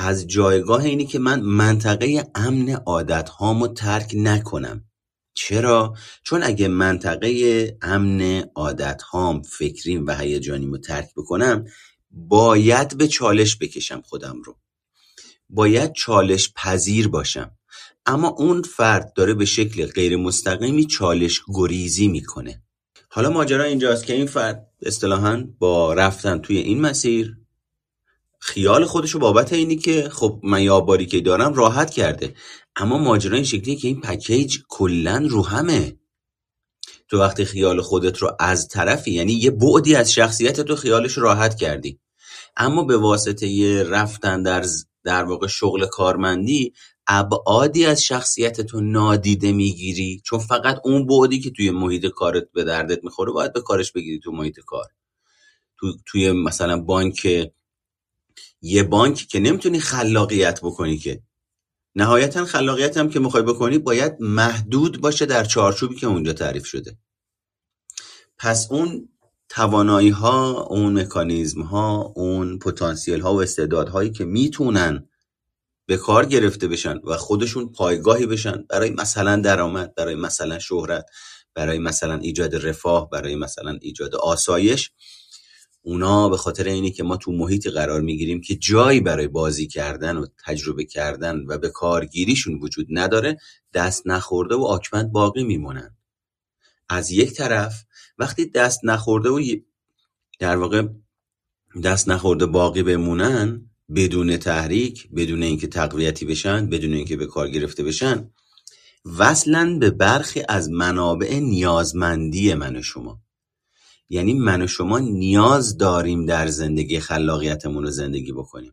از جایگاه اینی که من منطقه امن عادت هامو ترک نکنم. چرا؟ چون اگه منطقه امن عادت هام فکریم و هیجانیمو ترک بکنم باید به چالش بکشم خودم رو. باید چالش پذیر باشم. اما اون فرد داره به شکل غیر مستقیمی چالش گریزی می‌کنه. حالا ماجرا اینجاست که این فرد اصطلاحا با رفتن توی این مسیر خیال خودشو بابت اینی که خب من یا که دارم راحت کرده. اما ماجرا این شکلیه که این پکیج کلا رو همه. تو وقتی خیال خودت رو از طرفی یعنی یه بعدی از شخصیت تو خیالش راحت کردی. اما به واسطه یه رفتن در در واقع شغل کارمندی ابعادی از شخصیت تو نادیده می‌گیری. چون فقط اون بعدی که توی محیط کارت به دردت می‌خوره باید به کارش بگیری تو محیط کار. تو توی مثلا بانک یه بانک که نمی‌تونی خلاقیت بکنی که. نهایتا خلاقیت هم که می‌خوای بکنی باید محدود باشه در چارچوبی که اونجا تعریف شده. پس اون توانایی ها اون مکانیزم ها اون پتانسیل ها و استعدادهایی که می‌تونن به کار گرفته بشن و خودشون پایگاهی بشن برای مثلا درآمد برای مثلا شهرت برای مثلا ایجاد رفاه برای مثلا ایجاد آسایش اونا به خاطر اینی که ما تو محیطی قرار می‌گیریم که جایی برای بازی کردن و تجربه کردن و به کارگیریشون وجود نداره دست نخورده و آکمند باقی میمونن. از یک طرف وقتی دست نخورده و در واقع دست نخورده باقی بمونن بدون تحریک بدون اینکه تقویتی بشن بدون اینکه به کار گرفته بشن وصلا به برخی از منابع نیازمندی من و شما. یعنی من و شما نیاز داریم در زندگی خلاقیتمون رو زندگی بکنیم.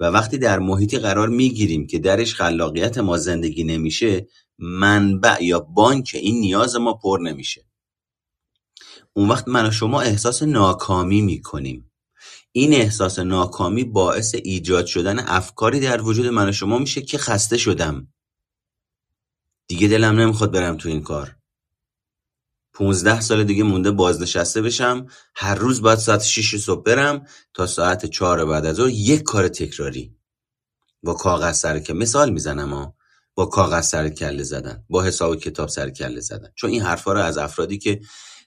و وقتی در محیطی قرار می‌گیریم که درش خلاقیت ما زندگی نمیشه منبع یا بانک این نیاز ما پر نمیشه. اون وقت من و شما احساس ناکامی می‌کنیم. این احساس ناکامی باعث ایجاد شدن افکاری در وجود من و شما میشه که خسته شدم. دیگه دلم نمی‌خواد برم تو این کار. 15 سال دیگه مونده بازنشسته بشم. هر روز باید ساعت 6 صبح برم تا ساعت 4 بعد از ظهر یک کار تکراری. با کاغذ سر که مثال می‌زنم ها. با کاغذ سر کله زدن با حساب کتاب سر کله زدن. چون این حرفا رو از افرادی که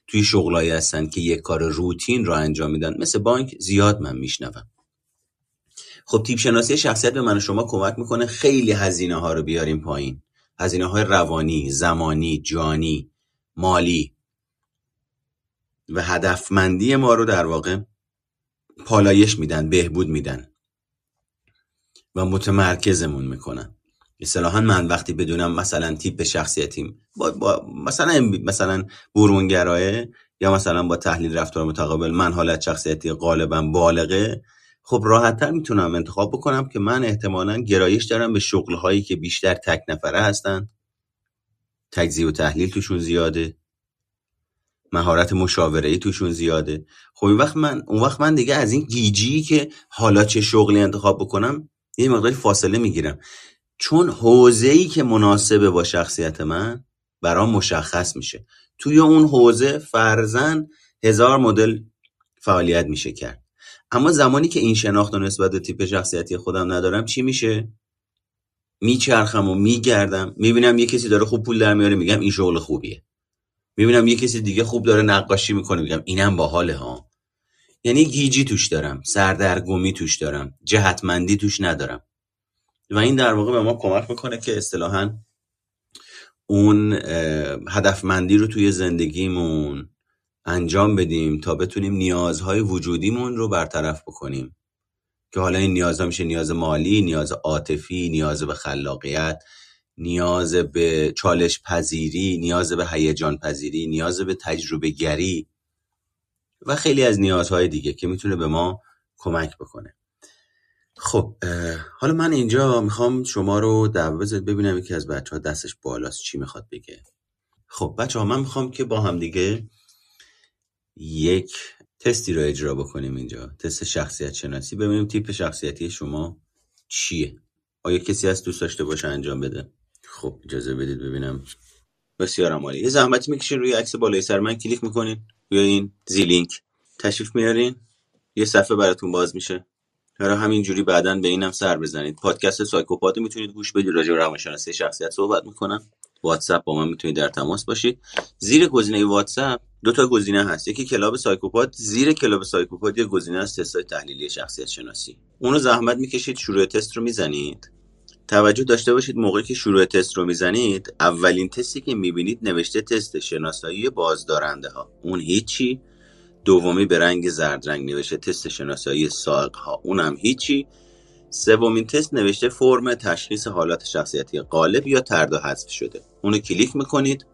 توی شغلایی هستن که یک کار روتین رو انجام میدن مثل بانک زیاد من میشنوم. خب تیپ شناسی شخصیت به من و شما کمک می‌کنه خیلی هزینه ها رو بیاریم پایین. هزینه های روانی زمانی جانی مالی. و هدفمندی ما رو در واقع پالایش میدن بهبود میدن و متمرکزمون می‌کنن. اصطلاحا من وقتی بدونم مثلا تیپ شخصیتیم با, با مثلا مثلا برونگرایه یا مثلا با تحلیل رفتار متقابل من حالت شخصیتی غالبا بالغه خب راحتتر می‌تونم انتخاب بکنم که من احتمالا گرایش دارم به شغل هایی که بیشتر تک نفره هستن. تجزیه و تحلیل توشون زیاده. مهارت مشاوره ای توشون زیاده. خب این وقت من اون وقت من دیگه از این گیجی که حالا چه شغلی انتخاب بکنم یه مقداری فاصله می‌گیرم. چون حوزه ای که مناسبه با شخصیت من برام مشخص میشه. توی اون حوزه فرزن هزار مدل فعالیت میشه کرد. اما زمانی که این شناخت و نسبت به تیپ شخصیتی خودم ندارم چی میشه؟ میچرخم و میگردم. می‌بینم یه کسی داره خوب پول در میاره میگم این شغل خوبیه. می‌بینم یه کسی دیگه خوب داره نقاشی می‌کنه میگم اینم باحاله ها. یعنی گیجی توش دارم سردرگمی توش دارم جهتمندی توش ندارم. و این در واقع به ما کمک می‌کنه که اصطلاحا اون هدفمندی رو توی زندگیمون انجام بدیم تا بتونیم نیازهای وجودیمون رو برطرف بکنیم. که حالا این نیازها میشه نیاز مالی نیاز عاطفی نیاز به خلاقیت نیاز به چالش پذیری نیاز به هیجان پذیری نیاز به تجربه گری و خیلی از نیازهای دیگه که می‌تونه به ما کمک بکنه. خب حالا من اینجا می‌خوام شما رو دعوت ببینم یکی از بچه ها دستش بالاست چی می‌خواد بگه. خب بچه ها من می‌خوام که با هم دیگه یک تستی رو اجرا بکنیم اینجا. تست شخصیت شناسی. ببینیم تیپ شخصیتی شما چیه؟ آیا کسی از دوست داشته باشه انجام بده؟ خب اجازه بدید ببینم. بسیار عالی. یه زحمتی می‌کشین روی عکس بالای سر. من کلیک می‌کنین. روی این زیلینک تشریف میارین. یه صفحه براتون باز میشه. همین جوری بعدا به اینم سر بزنید. پادکست سایکوپات می‌تونید گوش بدید. راجع به روانشناسی شخصیت صحبت می‌کنم. واتساپ با من می‌تونید در تماس باشید. زیر گزینه واتساپ دو تا گزینه هست. یکی کلاب سایکوپاد. زیر کلاب سایکوپاد یه گزینه است. تستای تحلیلی شخصیت شناسی. اونو زحمت می‌کشید. شروع تست رو می‌زنید. توجه داشته باشید موقعی که شروع تست رو می‌زنید اولین تستی که می‌بینید نوشته تست شناسایی بازدارنده ها اون هیچی. دومی به رنگ زرد رنگ نوشته تست شناسایی سائق ها اونم هیچی. سومین تست نوشته فرم تشخیص حالات شخصیتی غالب یا ترد و حذف شده. اونو کلیک می‌کنید.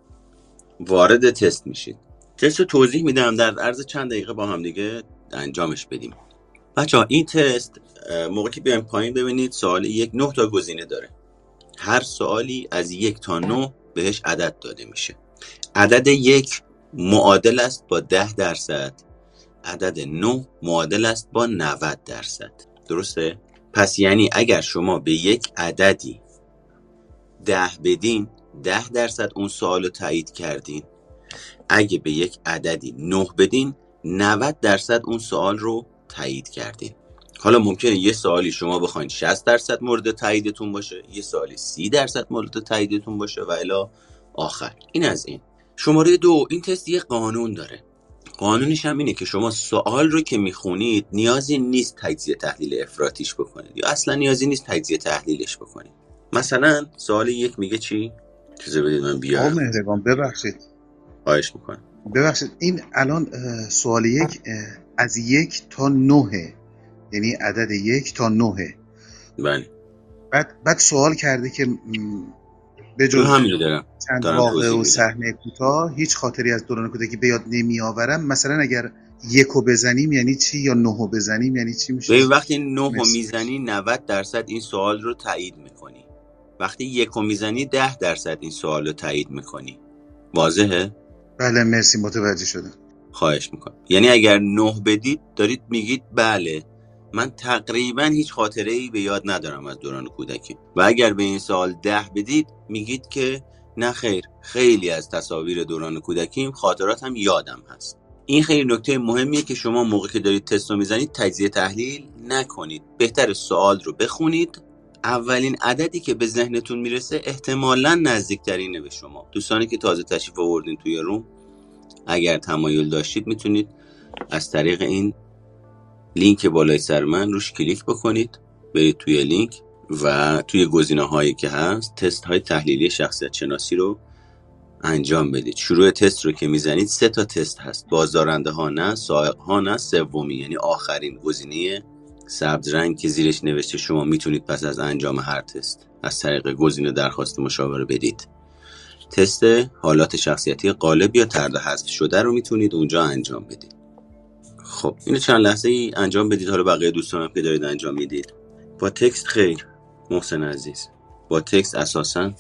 وارد تست میشید. تست رو توضیح میدم. در عرض چند دقیقه با هم دیگه انجامش بدیم. بچه ها این تست موقع که بیایم پایین ببینید سوال یک نه تا گزینه داره. هر سوالی از یک تا نه بهش عدد داده میشه. عدد یک معادل است با ده درصد. عدد نه معادل است با 90 درصد. درسته؟ پس یعنی اگر شما به یک عددی ده بدین ده درصد اون سوال رو تایید کردین. اگه به یک عددی نه بدین 90 درصد اون سوال رو تایید کردین. حالا ممکنه یه سوالی شما بخواین 60 درصد مورد تاییدتون باشه یه سوالی 30 درصد مورد تاییدتون باشه و الا آخر. این از این. شماره دو این تست یه قانون داره. قانونش هم اینه که شما سوال رو که می‌خونید نیازی نیست تجزیه تحلیل افراتیش بکنید یا اصلا نیازی نیست تجزیه تحلیلش بکنید. مثلا سوال یک میگه چی؟ چیزی بدید من بیارم. ببخشید. خواهش می‌کنم. ببخشید این الان سوال یک از یک تا نهه. یعنی عدد یک تا نهه بله. بعد بعد سوال کرده که به جز همین دارم. چند واقع و صحنه کوتاه هیچ خاطری از دوران کودکی به یاد نمی آورم مثلا اگر یکو بزنیم یعنی چی؟ یا نهو بزنیم یعنی چی میشه؟ به وقتی نهو می‌زنی 90 درصد این سوال رو تایید می‌کنی. وقتی یکو می‌زنی 10 درصد این سوال رو تایید می‌کنی. واضحه؟ بله مرسی متوجه شدم. خواهش می‌کنم. یعنی اگر نه بدید دارید میگید بله. من تقریبا هیچ خاطره ای به یاد ندارم از دوران کودکی. و اگر به این سوال ده بدید میگید که نه خیر خیلی از تصاویر دوران کودکیم خاطرات هم یادم هست. این خیلی نکته مهمیه که شما موقع که دارید تست رو می‌زنید تجزیه تحلیل نکنید. بهتر سوال رو بخونید. اولین عددی که به ذهنتون می‌رسه احتمالا نزدیکترینه به شما. دوستانی که تازه تشریف آوردین توی روم اگر تمایل داشتید می‌تونید از طریق این لینک بالای سر من روش کلیک بکنید. برید توی لینک و توی گزینه هایی که هست تست های تحلیلی شخصیت شناسی رو انجام بدید. شروع تست رو که می‌زنید سه تا تست هست. بازدارنده ها نه سائق ها نه سومی یعنی آخرین گزینه سبز رنگ که زیرش نوشته. شما می‌تونید پس از انجام هر تست از طریق گزینه درخواست مشاوره بدید. تست حالات شخصیتی غالب یا ترد حذف شده رو می‌تونید اونجا انجام بدید. خب اینو چند لحظه ای انجام بدید. حالا بقیه دوستانم که دارید انجام می‌دید. با تکست خیر محسن عزیز. با تکست اساسا.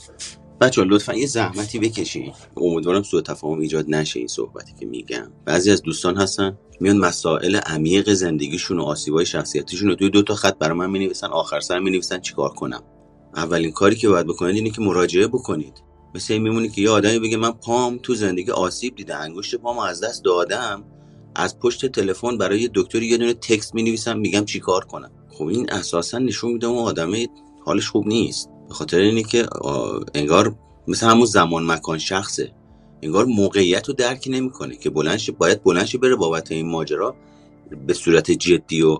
بچه لطفا یه زحمتی بکشین. امیدوارم سوء تفاهم ایجاد نشه این صحبتی که میگم. بعضی از دوستان هستن میان مسائل عمیق زندگیشون و آسیبای شخصیتیشون رو توی دو تا خط برای من می‌نویسن آخر سر می‌نویسن چیکار کنم. اولین کاری که باید بکنید اینه که مراجعه بکنید. مثل این میمونی که یه آدمی بگه من پام تو زندگی آسیب دیده انگشت پامو از دست دادم. از پشت تلفن برای یه دکتری یه دونه تکست می‌نویسم میگم چیکار کنم؟ خب این اساسا نشون میده اون آدمه حالش خوب نیست. به خاطر اینه که انگار مثل همون زمان مکان شخصه. انگار موقعیت رو درک نمی‌کنه که بلنش باید بلنش بره بابت این ماجرا به صورت جدی و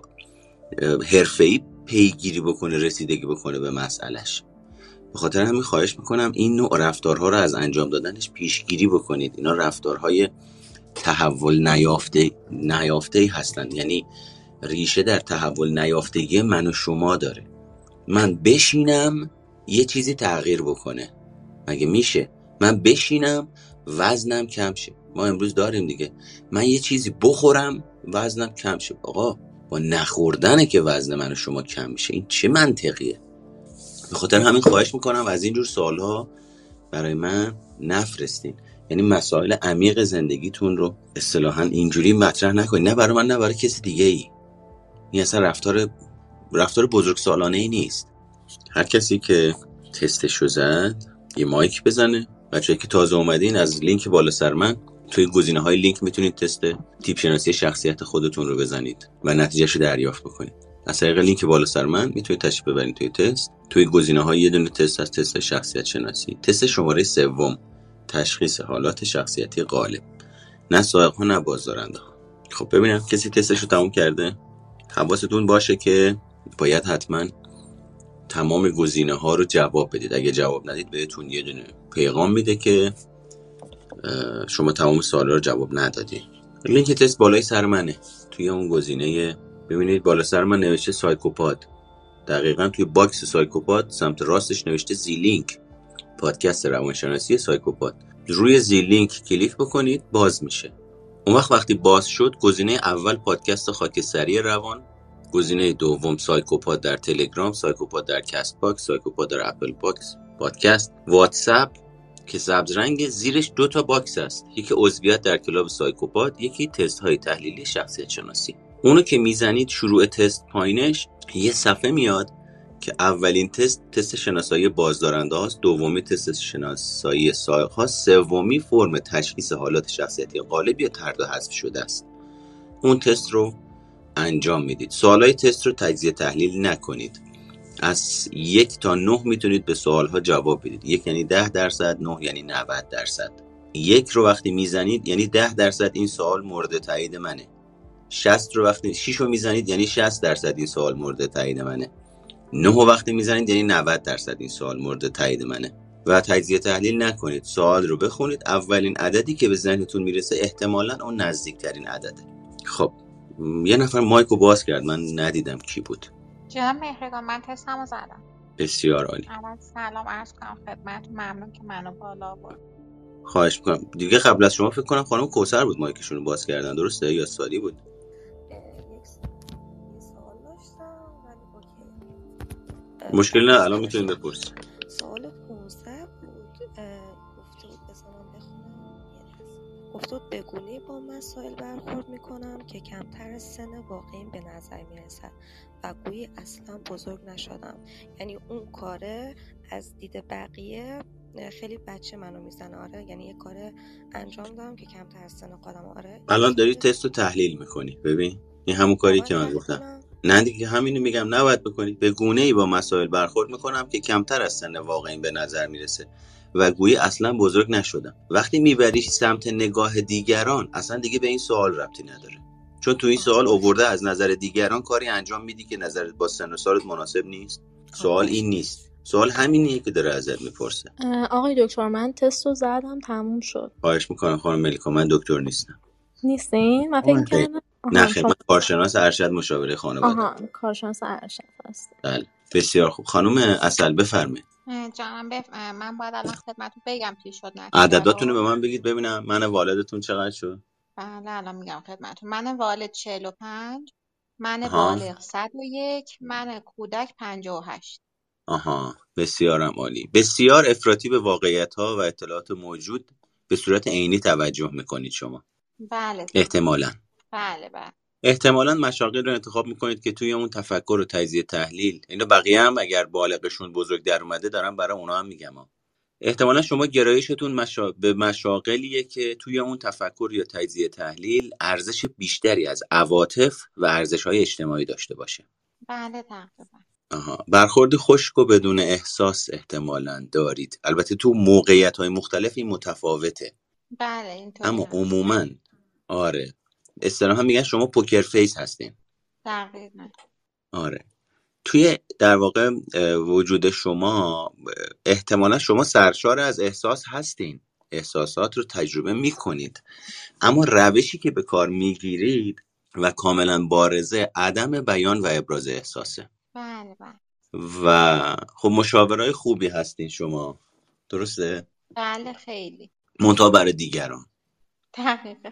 حرفه‌ای پیگیری بکنه رسیدگی بکنه به مسئلهش. به خاطر همین خواهش می‌کنم این نوع رفتارها رو از انجام دادنش پیشگیری بکنید. اینا رفتارهای تحول نیافته نیافته هستن یعنی ریشه در تحول نیافتگی من و شما داره. من بشینم یه چیزی تغییر بکنه. مگه میشه؟ من بشینم وزنم کم شه. ما امروز داریم دیگه. من یه چیزی بخورم وزنم کم شه. آقا با نخوردنه که وزن من و شما کم میشه. این چه منطقیه؟ به خاطر همین خواهش می‌کنم از اینجور سالها برای من نفرستین. یعنی مسائل عمیق زندگیتون رو اصطلاحا اینجوری مطرح نکنید نه برای من نه برای کسی دیگه ای این اصلا رفتار رفتار بزرگ سالانه ای نیست. هر کسی که تستش زد یه mic بزنه. بچه که تازه اومدین از لینک بالا سر من توی گزینه های لینک می‌تونید تست تیپ شناسی شخصیت خودتون رو بزنید و نتیجهش رو دریافت بکنید. از طریق لینک بالا سر من می‌تونید تشریف ببرید توی تست. توی گزینه های یه دونه تست از تست شخصیت شناسی تست شماره سوم. تشخیص حالات شخصیتی غالب. نه سائق ها نه بازدارنده خب ببینم کسی تستش رو تموم کرده؟ حواستون باشه که باید حتما تمام گزینه ها رو جواب بدید. اگه جواب ندید بهتون یه دونه پیغام میده که شما تمام سوال رو جواب ندادی. لینک تست بالای سر منه. توی اون گزینه ببینید بالا سر من نوشته سایکوپاد دقیقا توی box سایکوپاد سمت راستش نوشته زیلینک. پادکست روانشناسی سایکوپاد روی زیلینک کلیک بکنید باز میشه. اون وقت وقتی باز شد گزینه اول پادکست خاکستری روان گزینه دوم سایکوپاد در تلگرام سایکوپاد در کست باکس سایکوپاد در اپل باکس پادکست. واتساپ که سبز رنگ زیرش دو تا box است. یکی عضویت در کلاب سایکوپاد یکی تست های تحلیلی شخصیت شناسی. اونو که می‌زنید شروع تست پایینش یه صفحه میاد. که اولین تست تست شناسایی بازدارنده هاست دومی تست شناسایی سایق هاست سومی فرم تشخیص حالات شخصیتی غالب یا ترد حذف شده است. اون تست رو انجام می‌دید. سوالای تست رو تجزیه تحلیل نکنید. از یک تا نه می‌تونید به سوال ها جواب بدید. یک یعنی ده درصد نه یعنی 90 درصد. یک رو وقتی می‌زنید یعنی ده درصد این سوال مورد تایید منه. 60 رو وقتی 6 رو می‌زنید یعنی 60 درصد این سوال مورد تایید منه. 9 رو وقتی می‌زنید یعنی 90 درصد این سوال مورد تایید منه. و تجزیه تحلیل نکنید. سوال رو بخونید. اولین عددی که به ذهنتون می‌رسه احتمالا اون نزدیکترین عدده. خب یه نفر مایکو باز کرد. من ندیدم کی بود. جناب مهرگان من تستمو زدم. بسیار عالی. اول سلام عرض کنم خدمت ممنون که منو بالا برد خواهش می‌کنم. دیگه قبل از شما فکر کنم خانم کوسر بود مایکشون رو باز کردن. درسته؟ یا سالی بود؟ مشکل نه الان می‌تونید بپرسید سوال 15 بود گفته بود بزنم بخونم. گفته بود بگونه با مسائل برخورد می‌کنم که کمتر از سن واقعیم به نظر می‌رسد و گویی اصلا بزرگ نشدم. یعنی اون کاره از دید بقیه خیلی بچه منو می‌زنه. آره یعنی یه کار انجام دادم که کمتر از سن خودم. آره الان داری تست رو تحلیل می‌کنی. ببین این همون کاری که من گفتم. نه دیگه همینو میگم نباید بکنید. به گونه ای با مسائل برخورد می‌کنم که کمتر از سن واقعی به نظر می‌رسه و گویی اصلا بزرگ نشدم. وقتی میبریش سمت نگاه دیگران اصلا دیگه به این سوال ربطی نداره. چون تو این سوال اوورده از نظر دیگران کاری انجام میدی که نظرت با سن و سالت مناسب نیست؟ سوال این نیست. سوال همینیه که داره ازت می‌پرسه. آقای دکتر من تست رو زدم تموم شد. خواهش می‌کنم خانم ملیکا من دکتر نیستم. نیستین؟ من فکر کردم نه خدمت کارشناس ارشد مشاوره خانواده. آها کارشناس ارشد هست. بله بسیار خوب. خانم اصل بفرمایید. جانم بف... من باید الان خدمتتون بگم چی شد نه عدداتون رو به من بگید ببینم من والدتون چقدر شد. بله الان میگم خدمتتون. من والد 45 من. بالغ 101 من کودک 58 آها بسیارم عالی. بسیار افراطی به واقعیت ها و اطلاعات موجود به صورت عینی توجه می‌کنید شما. بله احتمالا. بله بله. احتمالا مشاغل رو انتخاب می‌کنید که توی اون تفکر و تجزیه تحلیل. اینو بقیه هم اگر بالغشون بزرگ در اومده دارم برای اونا هم میگم ها. احتمالا شما گرایشتون مشا... به مشاغلیه که توی اون تفکر یا تجزیه تحلیل ارزش بیشتری از عواطف و ارزش های اجتماعی داشته باشه. بله تقریبا. آها. برخورد خشک و بدون احساس احتمالا دارید. البته تو موقعیت های مختلف این متفاوته. بله اینطوری اما عموما آره. اصطلاحا میگن شما پوکر فیس هستین. دقیقا آره. توی در واقع وجود شما احتمالا شما سرشار از احساس هستین. احساسات رو تجربه می‌کنید. اما روشی که به کار می‌گیرید و کاملا بارزه عدم بیان و ابراز احساسه. بله بله. و خب مشاورای خوبی هستین شما. درسته؟ بله خیلی. منتها برای دیگران. دقیقا.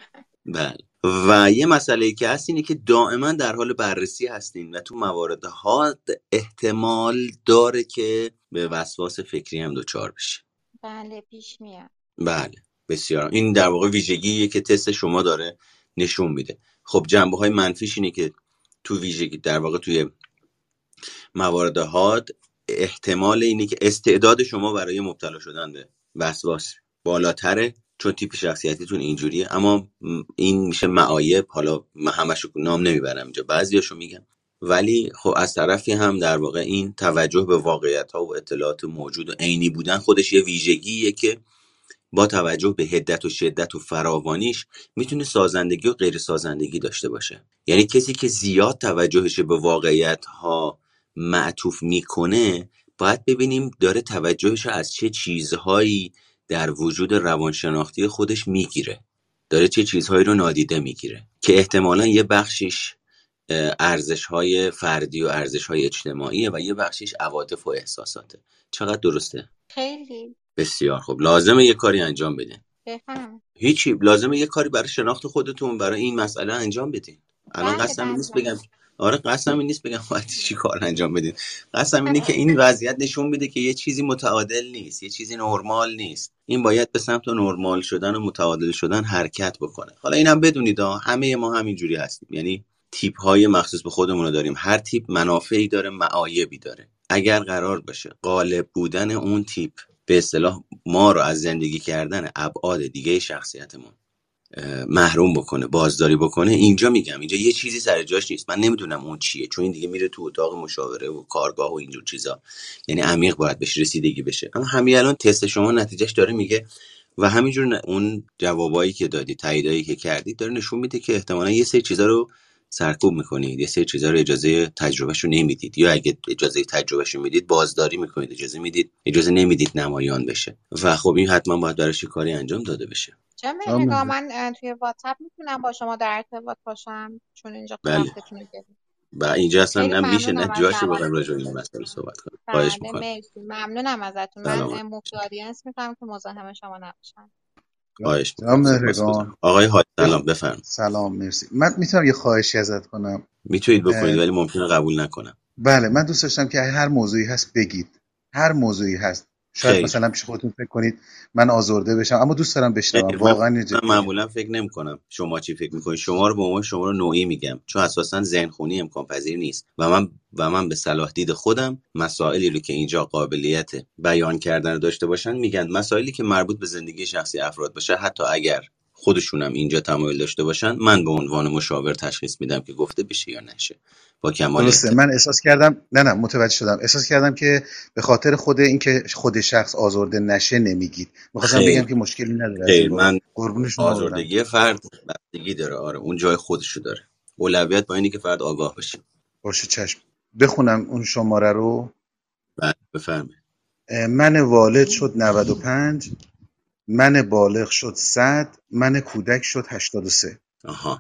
بله. و یه مسئله که هست اینه که دائما در حال بررسی هستین و تو موارد حاد احتمال داره که به وسواس فکری هم دچار بشه بله پیش میاد. بله. بسیار. این در واقع ویژگیه که تست شما داره نشون میده. خب جنبه های منفیش اینه که تو ویژگی در واقع توی موارد حاد احتمال اینه که استعداد شما برای مبتلا شدن به وسواس بالاتره. چون تیپ شخصیتیتون اینجوریه. اما این میشه معایب. حالا من همشو نام نمی‌برم اینجا. بعضیاشو میگم. ولی خب از طرفی هم در واقع این توجه به واقعیت ها و اطلاعات موجود و عینی بودن خودش یه ویژگیه که با توجه به حدت و شدت و فراوانیش می‌تونه سازندگی و غیر سازندگی داشته باشه. یعنی کسی که زیاد توجهش به واقعیت ها معطوف می‌کنه باید ببینیم داره توجهش از چه چیزهایی در وجود روانشناختی خودش می‌گیره. داره چه چیزهایی رو نادیده می‌گیره. که احتمالا یه بخشش ارزش های فردی و ارزش های اجتماعیه و یه بخشش عواطف و احساساته. چقدر درسته؟ خیلی. بسیار خب لازمه یه کاری انجام بدین. بفهم. هیچی. لازمه یه کاری برای شناخت خودتون برای این مسئله انجام بدین. الان بله قصدم نیست بله. بگم آره قصدم این نیست بگم باید چی کار انجام بدین. قصدم اینه که این وضعیت نشون میده که یه چیزی متعادل نیست یه چیزی نرمال نیست. این باید به سمت نرمال شدن و متعادل شدن حرکت بکنه. حالا اینم بدونید ها همه ما همینجوری هستیم. یعنی تیپ های مخصوص به خودمون رو داریم. هر تیپ منافعی داره معایبی داره. اگر قرار باشه غالب بودن اون تیپ به اصطلاح ما رو از زندگی کردن ابعاد دیگه شخصیتمون محروم بکنه بازداری بکنه. اینجا میگم اینجا یه چیزی سر جاش نیست. من نمی‌دونم اون چیه چون این دیگه میره تو اتاق مشاوره و کارگاه و اینجور چیزا. یعنی عمیق باید بهش رسیدگی بشه. اما همین الان تست شما نتیجهش داره میگه و همینجور اون جوابایی که دادی تاییدایی که کردید داره نشون میده که احتمالا یه سری چیزا رو سرکوب می‌کنید یه سری چیزا رو اجازه تجربهش رو نمی‌دید. یا اگه اجازه تجربهش رو می‌دید بازداری می‌کنید اجازه می‌دید اجازه نمی‌دید نمایان بشه. و خب این حتما باید براش کاری انجام داده بشه. چه جان نگاه. من توی واتساپ می‌تونم با شما در ارتباط باشم چون اینجا بله. و اینجا اصلا خیلی نه میشه نه ممنونم از جاشه بخوایم زمانی راجع به این مسئله صحبت کنیم. خواهش بله می‌کنم. مرسی. ممنونم ازتون. من مفتی آدینس می‌کنم که مزاحم شما نباشم. خواهش می‌کنم. آقای حاج یه سلام بفرم سلام مرسی. من می‌تونم یه خواهشی ازت کنم. می‌تونید بکنید ولی ممکنه قبول نکنم. بله من دوست داشتم که هر موضوعی هست بگید. هر موضوعی هست. شاید خیر مثلا پیش خودتون فکر کنید من آزرده بشم اما دوست دارم بشنوم. من واقعا من میگم معمولا فکر نمی کنم شما چی فکر می‌کنید. شما رو به عنوان شما رو نوعی میگم. چون اساسا ذهن خونی امکان پذیر نیست. و من و من به صلاح دید خودم مسائلی رو که اینجا قابلیت بیان کردن رو داشته باشن میگن. مسائلی که مربوط به زندگی شخصی افراد باشه حتی اگر خودشونم اینجا تمایل داشته باشن من به عنوان مشاور تشخیص میدم که گفته بشه یا نشه. با کمال درسته. من احساس کردم نه نه متوجه شدم. احساس کردم که به خاطر خود اینکه خود شخص آزرده نشه نمیگید. می‌خواستم بگم که مشکلی نداره. این من آزردگی فرد بستگی داره. آره اون جای خودشو داره. اولویت با اینه که فرد آگاه بشه. باشه چشم. بخونم اون شماره رو. بله بفرمایید. من والد شد 95 من بالغ شد 100 من کودک شد 83 آها.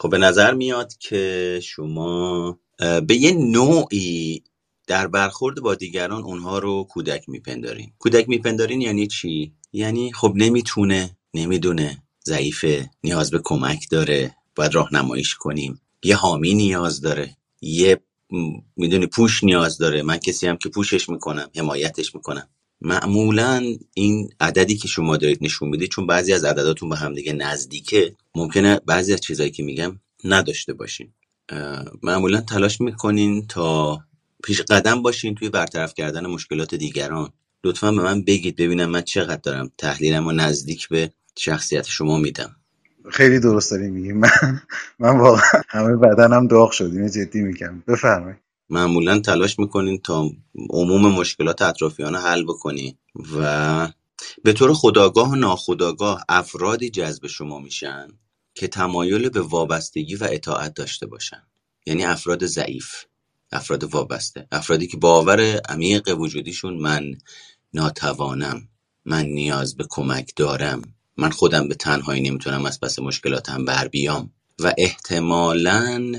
خب به نظر میاد که شما به یه نوعی در برخورد با دیگران اونها رو کودک میپندارین. کودک میپندارین یعنی چی؟ یعنی خب نمی‌تونه نمی‌دونه ضعیفه نیاز به کمک داره باید راهنماییش کنیم. یه حامی نیاز داره. یه می‌دونی پوش نیاز داره. من کسی هم که پوشش می‌کنم حمایتش می‌کنم. معمولا این عددی که شما دارید نشون می‌دید چون بعضی از عدداتون به هم دیگه نزدیکه ممکنه بعضی از چیزایی که میگم نداشته باشین. معمولا تلاش می‌کنین تا پیش قدم باشین توی برطرف کردن مشکلات دیگران. لطفا به من بگید ببینم من چقدر دارم تحلیلم و نزدیک به شخصیت شما میدم. خیلی درست داری میگی من من واقعا همه بدنم داغ شد اینو جدی میگم. بفرمایید. معمولا تلاش می‌کنین تا عموم مشکلات اطرافیان رو حل بکنین و به طور خداگاه و ناخداگاه افرادی جذب شما میشن که تمایل به وابستگی و اطاعت داشته باشن. یعنی افراد ضعیف افراد وابسته افرادی که باور عمیق وجودیشون من ناتوانم من نیاز به کمک دارم من خودم به تنهایی نمی‌تونم از پس مشکلاتم بر بیام و احتمالا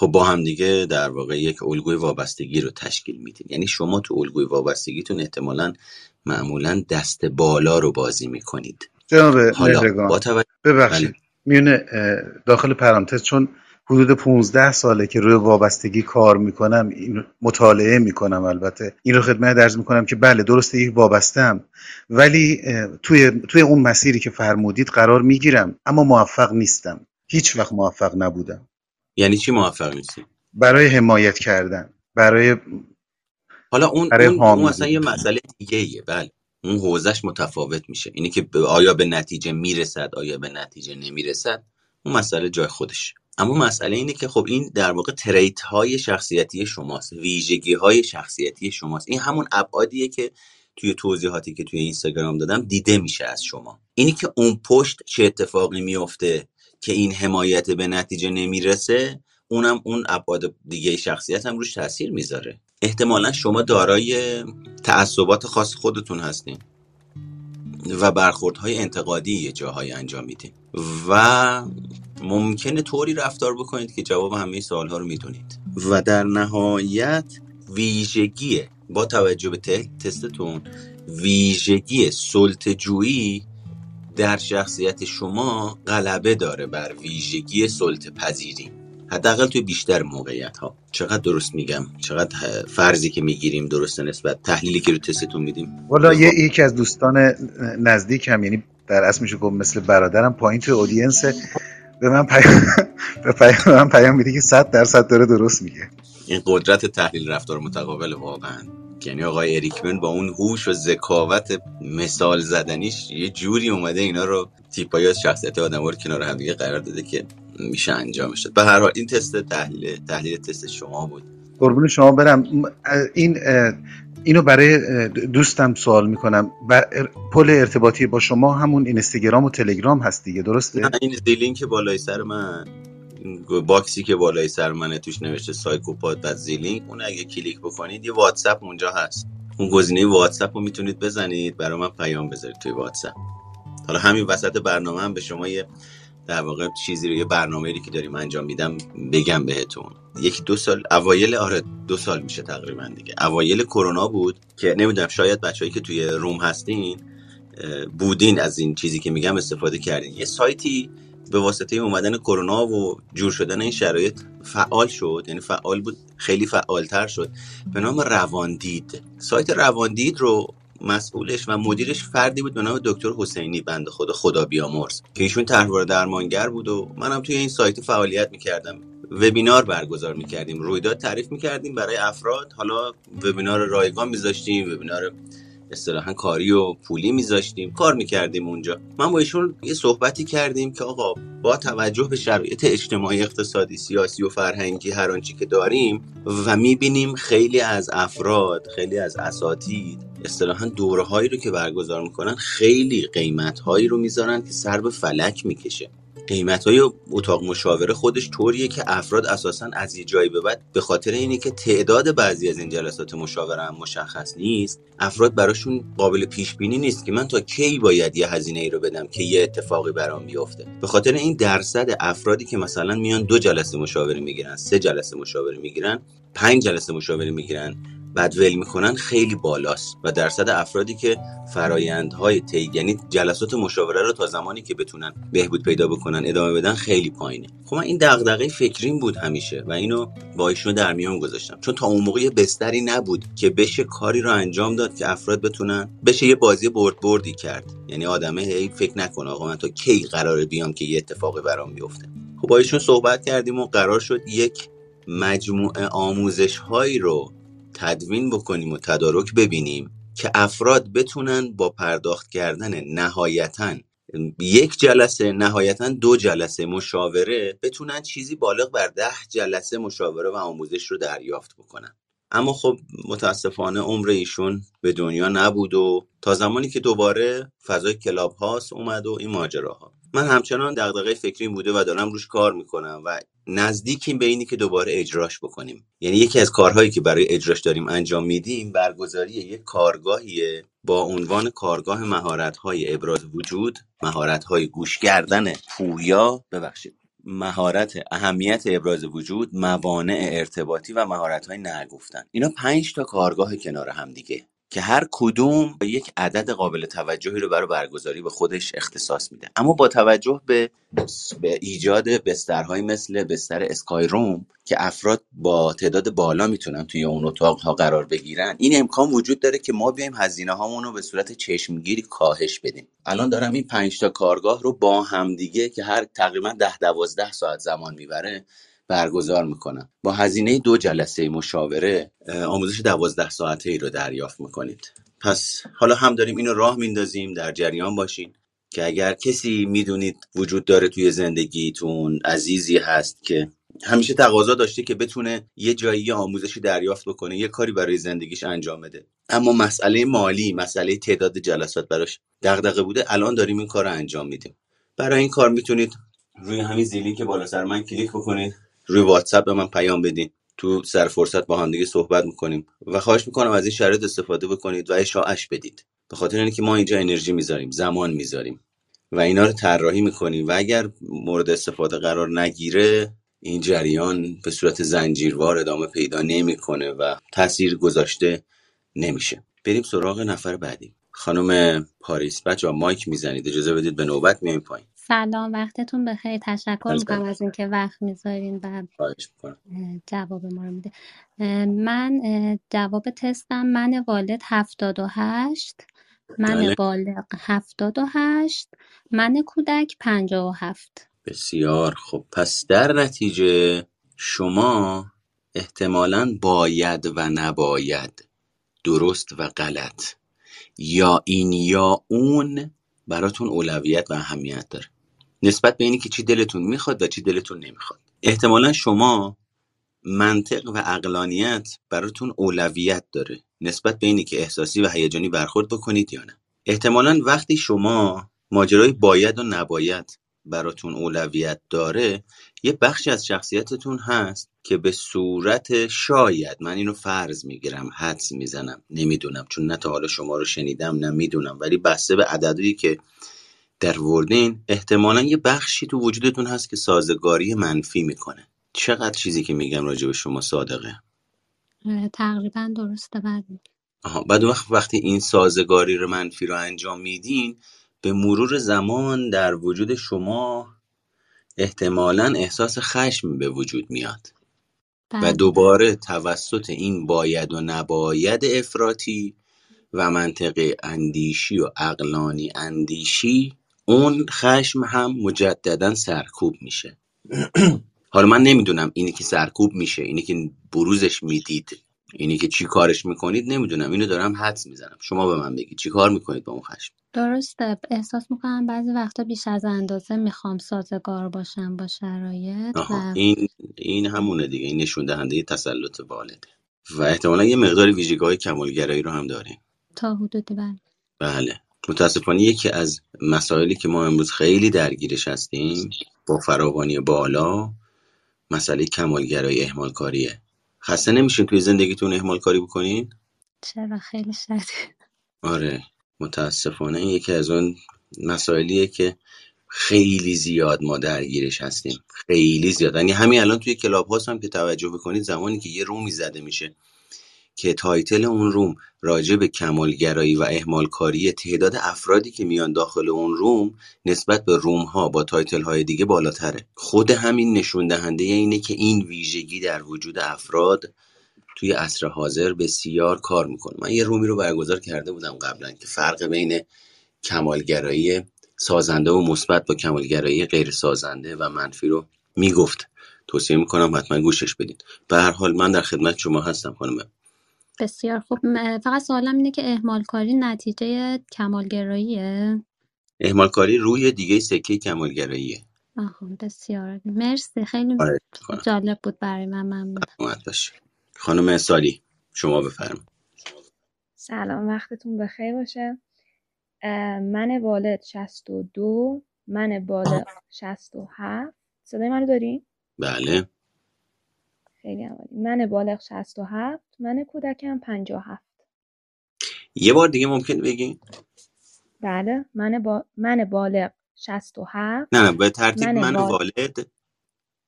خب با هم دیگه در واقع یک الگوی وابستگی رو تشکیل میدین. یعنی شما تو الگوی وابستگیتون احتمالا معمولا دست بالا رو بازی می‌کنید. جناب با توجه ببخشید. بله. میونه داخل پرانتز چون حدود 15 ساله که روی وابستگی کار می‌کنم این مطالعه می‌کنم البته. این رو خدمت درز می‌کنم که بله درسته یک وابستم ولی توی توی اون مسیری که فرمودید قرار می‌گیرم اما موفق نیستم. هیچ وقت موفق نبودم. یعنی چی موفق نیستی؟ برای حمایت کردن. برای حالا اون برای اون اون اصلا یه مسئله دیگه ایه بله. اون حوزش متفاوت میشه. اینی که آیا به نتیجه می‌رسد آیا به نتیجه نمی‌رسد اون مسئله جای خودش. اما مسئله اینه که خب این در واقع تریت های شخصیتی شماست. ویژگی های شخصیتی شماست. این همون ابعادیه که توی توضیحاتی که توی اینستاگرام دادم دیده میشه از شما. اینی که اون پشت چه اتفاقی میفته که این حمایت به نتیجه نمی‌رسه اونم اون ابعاد دیگه شخصیت هم روش تاثیر می‌ذاره. احتمالا شما دارای تعصبات خاص خودتون هستین و برخوردهای انتقادی یه جاهایی انجام میدین و ممکنه طوری رفتار بکنید که جواب همه سوالها رو می‌دونید. و در نهایت ویژگی با توجه به تستتون ویژگی سلطه‌جویی در شخصیت شما غلبه داره بر ویژگی سلطه پذیری. حداقل توی بیشتر موقعیت ها چقدر درست میگم؟ چقدر فرضی که می‌گیریم درسته نسبت تحلیلی که رو تستتون میدیم؟ والا یه یکی از دوستان نزدیک هم یعنی در اصل میشه گفت مثل برادرم پایین توی اودینس به من پیام به پیام من پیام میده که 100 درصد داره درست میگه. این قدرت تحلیل رفتار متقابل واقعا. یعنی آقای اریکمن با اون هوش و ذکاوت مثال زدنیش یه جوری اومده اینا رو تیپایی از شخصیت آدم رو کنار هم دیگه قرار داده که میشه انجامش داد به هر حال این تست تحلیل تحلیل تست شما بود. قربون شما برم. این اینو برای دوستم سوال می‌کنم. پل ارتباطی با شما همون اینستاگرام و تلگرام هست دیگه نه درسته این زیلینگ که بالای سر من. این box ی که بالای سر منه توش نوشته سایکوپاد بعد زیلینک. اون اگه کلیک بکنید یه واتساپ اونجا هست. اون گزینه واتساپ رو می‌تونید بزنید. برای من پیام بذارید توی واتساپ. حالا همین وسط برنامه هم به شما یه در واقع چیزی رو یه برنامه که داریم انجام میدم بگم بهتون. یکی دو سال اوایل آره دو سال میشه تقریبا دیگه. اوایل کرونا بود که نمی‌دونم شاید بچههایی که توی روم هستین بودین از این چیزی که میگم استفاده کردین. یه سایتی به واسطه اومدن کرونا و جور شدن این شرایط فعال شد. یعنی فعال بود خیلی فعالتر شد. به نام رواندید. سایت رواندید رو مسئولش و مدیرش فردی بود به نام دکتر حسینی بنده خدا خدا بیامرز که ایشون طرحواره درمانگر بود و منم توی این سایت فعالیت می‌کردم. وبینار برگزار می‌کردیم. رویداد تعریف می‌کردیم برای افراد. حالا وبینار رایگان میذاشتیم وبینار اصطلاحا کاری و پولی میذاشتیم. کار می‌کردیم اونجا. من با ایشون یه صحبتی کردیم که آقا با توجه به شرایط اجتماعی اقتصادی سیاسی و فرهنگی هر آنچه که داریم و می‌بینیم خیلی از افراد خیلی از اساتید اصطلاحا دوره هایی رو که برگزار می‌کنن خیلی قیمت هایی رو می‌ذارن که سر به فلک می‌کشه. قیمت های اتاق مشاوره خودش طوریه که افراد اساسا از یه جایی به بعد به خاطر اینه که تعداد بعضی از این جلسات مشاوره هم مشخص نیست. افراد براشون قابل پیش بینی نیست که من تا کی باید یه هزینه ای رو بدم که یه اتفاقی برام بیفته. به خاطر این درصد افرادی که مثلا میان دو جلسه مشاوره می‌گیرن سه جلسه مشاوره می‌گیرن پنج جلسه مشاوره می‌گیرن بعد ول می‌کنن خیلی بالاست و درصد افرادی که فرایندهای طی یعنی جلسات مشاوره رو تا زمانی که بتونن بهبود پیدا بکنن ادامه بدن خیلی پایینه. خب من این دغدغه فکریم بود همیشه و اینو با ایشون در میان گذاشتم. چون تا اون موقع یه بستری نبود که بشه کاری رو انجام داد که افراد بتونن بشه یه بازی برد بردی کرد. یعنی آدمه هی فکر نکنه آقا من تا کی قراره بیام که یه اتفاقی برام بیفته. خب با ایشون صحبت کردیم و قرار شد یک مجموعه آموزش هایی رو تدوین بکنیم و تدارک ببینیم که افراد بتونن با پرداخت کردن نهایتا یک جلسه نهایتا دو جلسه مشاوره بتونن چیزی بالغ بر ده جلسه مشاوره و آموزش رو دریافت بکنن. اما خب متاسفانه عمر ایشون به دنیا نبود و تا زمانی که دوباره فضای کلاب هاست اومد و این ماجراها. من همچنان دغدغه فکریم بوده و دارم روش کار می‌کنم و نزدیکیم به اینی که دوباره اجراش بکنیم. یعنی یکی از کارهایی که برای اجراش داریم انجام میدیم برگزاری یک کارگاهیه با عنوان کارگاه مهارت‌های ابراز وجود مهارت‌های گوش کردن پویا ببخشید. مهارت اهمیت ابراز وجود موانع ارتباطی و مهارت‌های نگفتن اینا پنج تا کارگاه کنار هم دیگه که هر کدوم یک عدد قابل توجهی رو برای برگزاری به خودش اختصاص میده. اما با توجه به به ایجاد بسترهایی مثل بستر اسکای روم که افراد با تعداد بالا می‌تونن توی اون اتاق ها قرار بگیرن این امکان وجود داره که ما بیایم هزینه هامون رو به صورت چشمگیری کاهش بدیم. الان دارم این پنج تا کارگاه رو با هم دیگه که هر تقریبا ده دوازده ساعت زمان می‌بره برگزار می‌کنم. با هزینه دو جلسه مشاوره آموزش دوازده ساعته ای رو دریافت می‌کنید. پس حالا هم داریم اینو راه میندازیم در جریان باشین که اگر کسی می‌دونید وجود داره توی زندگیتون عزیزی هست که همیشه تقاضا داشته که بتونه یه جایی آموزشی دریافت بکنه یه کاری برای زندگیش انجام بده. اما مسئله مالی مسئله تعداد جلسات براش دغدغه بوده. الان داریم این کار رو انجام میدیم. برای این کار می‌تونید روی همین زیلی که بالا سر من کلیک بکنید. روی واتساپ به من پیام بدین. تو سر فرصت با هم صحبت می‌کنیم. و خواهش می‌کنم از این شرایط استفاده بکنید و اشاعش بدید. به خاطر اینکه ما اینجا انرژی می‌ذاریم زمان می‌ذاریم. و اینا رو طراحی می‌کنیم. و اگر مورد استفاده قرار نگیره این جریان به صورت زنجیروار ادامه پیدا نمی‌کنه و تاثیر گذاشته نمیشه. بریم سراغ نفر بعدی. خانم پاریس. بچه مایک می‌زنید. اجازه بدید به نوبت میایم پایین. سلام وقتتون بخیر. تشکر عرض می‌کنم از اینکه وقت می‌ذارین و خواهش می‌کنم. اه، جواب ما رو میده. من اه، جواب تستم من والد هفتاد و هشت من بله. بالغ هفتاد و هشت من کودک پنجاه و هفت. بسیار خب پس در نتیجه شما احتمالا باید و نباید درست و غلط. یا این یا اون براتون اولویت و اهمیت داره. نسبت به اینی که چی دلتون می‌خواد و چی دلتون نمی‌خواد. احتمالا شما منطق و عقلانیت براتون اولویت داره. نسبت به اینی که احساسی و هیجانی برخورد بکنید یا نه. احتمالا وقتی شما ماجرای باید و نباید براتون اولویت داره یه بخشی از شخصیتتون هست که به صورت شاید من اینو فرض می‌گیرم حدس می‌زنم نمی‌دونم چون نه تا حالا شما رو شنیدم نه می‌دونم ولی بسته به عددی که در وردین احتمالا یه بخشی تو وجودتون هست که سازگاری منفی می‌کنه. چقدر چیزی که میگم راجع به شما صادقه؟ تقریبا درسته بعد آها بعد وقت وقتی این سازگاری رو منفی رو انجام میدین به مرور زمان در وجود شما احتمالا احساس خشم به وجود میاد. و بله. دوباره توسط این باید و نباید افراطی و منطقه اندیشی و عقلانی اندیشی اون خشم هم مجددا سرکوب میشه. حالا من نمی‌دونم اینی که سرکوب میشه اینی که بروزش می‌دید اینی که چی کارش می‌کنید نمی‌دونم. اینو دارم حدس می‌زنم. شما به من بگید. چی کار می‌کنید با اون خشم؟ درسته. احساس می‌کنم بعضی وقتا بیش از اندازه می‌خوام سازگار باشم با شرایط و این این همونه دیگه. این نشون دهنده تسلط والده. و احتمالا یه مقدار ویژگی‌های کمالگرایی رو هم داریم. تا حدودی بله. بله. متاسفانه یکی از مسائلی که ما امروز خیلی درگیرش هستیم با فراوانی بالا مسئله کمالگرایی اهمال کاریه خسته نمیشین توی زندگیتون اهمال کاری بکنین؟ چرا؟ خیلی شدید آره متاسفانه این یکی از اون مسائلیه که خیلی زیاد ما درگیرش هستیم. خیلی زیاد. یعنی همین الان توی کلاب هاوس هم که توجه بکنید زمانی که یه room ی زده میشه که title اون room راجع به کمالگرایی و اهمالکاری تعداد افرادی که میان داخل اون room نسبت به روم ها با تایتل های دیگه بالاتره. خود همین نشون دهنده اینه که این ویژگی در وجود افراد توی عصر حاضر بسیار کار می‌کنه. من یه رومی رو برگزار کرده بودم قبلا که فرق بین کمالگرایی سازنده و مثبت با کمالگرایی غیر سازنده و منفی رو می‌گفت. توصیه می‌کنم حتما گوشش بدید به هر حال من در خدمت شما هستم خانم بسیار خوب. م- فقط سوالم اینه که اهمال کاری نتیجه کمالگراییه؟ اهمالکاری روی دیگه سکه کمالگراییه. آها بسیار مرسی. خیلی آره کنم جالب بود برای من. اومد باشه خانم سالی شما بفرمایید. سلام وقتتون بخیر باشه. اه، من والد 62 من بالغ 67 صدای منو داری؟ بله. خیلی عالی. من بالغ 67 من کودکم 57 یه بار دیگه ممکن بگین بله من با... من بالغ 67 نه نه به ترتیب من من بال... والد.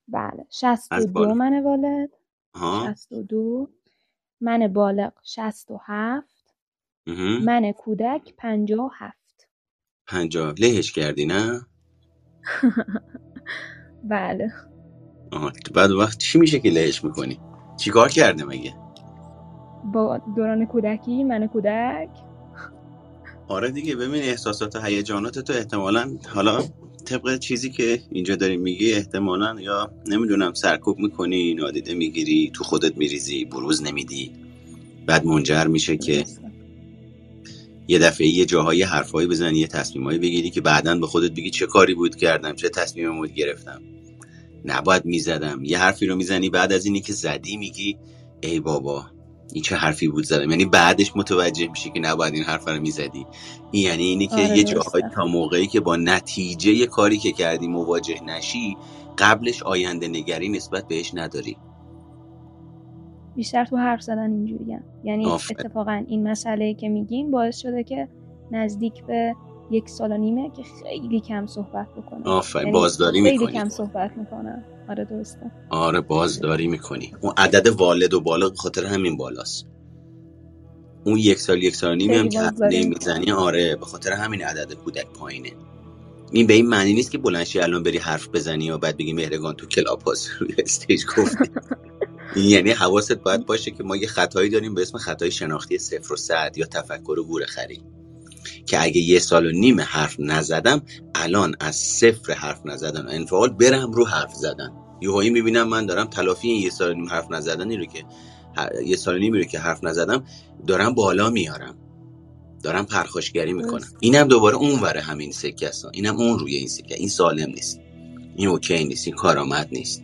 بله از 62 بالا من والد ها 62 من بالغ 67 مهم. من کودک 57 پنجاه. لهش کردی نه؟ بله. آها بعد وقت چی میشه که لهش می‌کنی؟ چیکار کرده مگه؟ با دوران کودکی من کودک. آره دیگه ببین احساسات و هیجانات تو احتمالا حالا طبق چیزی که اینجا داری میگی احتمالا یا نمی‌دونم سرکوب می‌کنی نادیده می‌گیری تو خودت میریزی بروز نمیدی. بعد منجر میشه که یه دفعه یه جاهای حرفایی بزنی یه تصمیمایی بگیری که بعدا به خودت بگی چه کاری بود کردم چه تصمیمی بود گرفتم. نباید می‌زدم. یه حرفی رو می‌زنی بعد از اینی که زدی میگی ای بابا این چه حرفی بود زدم؟ یعنی بعدش متوجه میشی که نباید این حرف رو می‌زدی. این یعنی اینی که آره یه جاهایی تا موقعی که با نتیجه یه کاری که کردی مواجه نشی قبلش آینده نگری نسبت بهش نداری. بیشتر تو حرف زدن اینجوریم یعنی آفر. اتفاقا این مسئله که میگیم باعث شده که نزدیک به یک سال و نیمه که خیلی کم صحبت بکنم آفرین یعنی بازداری خیلی می‌کنی. کم صحبت می‌کنم آره درسته. آره بازداری می‌کنی. اون عدد والد و بالغ به خاطر همین بالاست. اون یک سال یک سال و نیمی هم خیلی که نمی‌زنی آره به خاطر همین عدد کودک پایینه. این به این معنی نیست که بلند شی الان بری حرف بزنی و بعد بگی مهرگان تو کلاب هاوس. روی stage گفتی. این یعنی حواست باید باشه که ما یه خطایی داریم به اسم خطای شناختی صفر و صد یا تفکر گورخری. که اگه یه سال و نیم حرف نزدم الان از صفر حرف نزدن و انفعال برم رو حرف زدن. یهویی می‌بینم من دارم تلافی این یه سال و نیم حرف نزدنی رو که یه سال و نیمی رو که حرف نزدم دارم بالا میارم. دارم پرخاشگری می‌کنم. اینم دوباره اون وره همین سکه است. اینم اون روی این سکه. این سالم نیست. این اوکی نیست. این کارآمد نیست.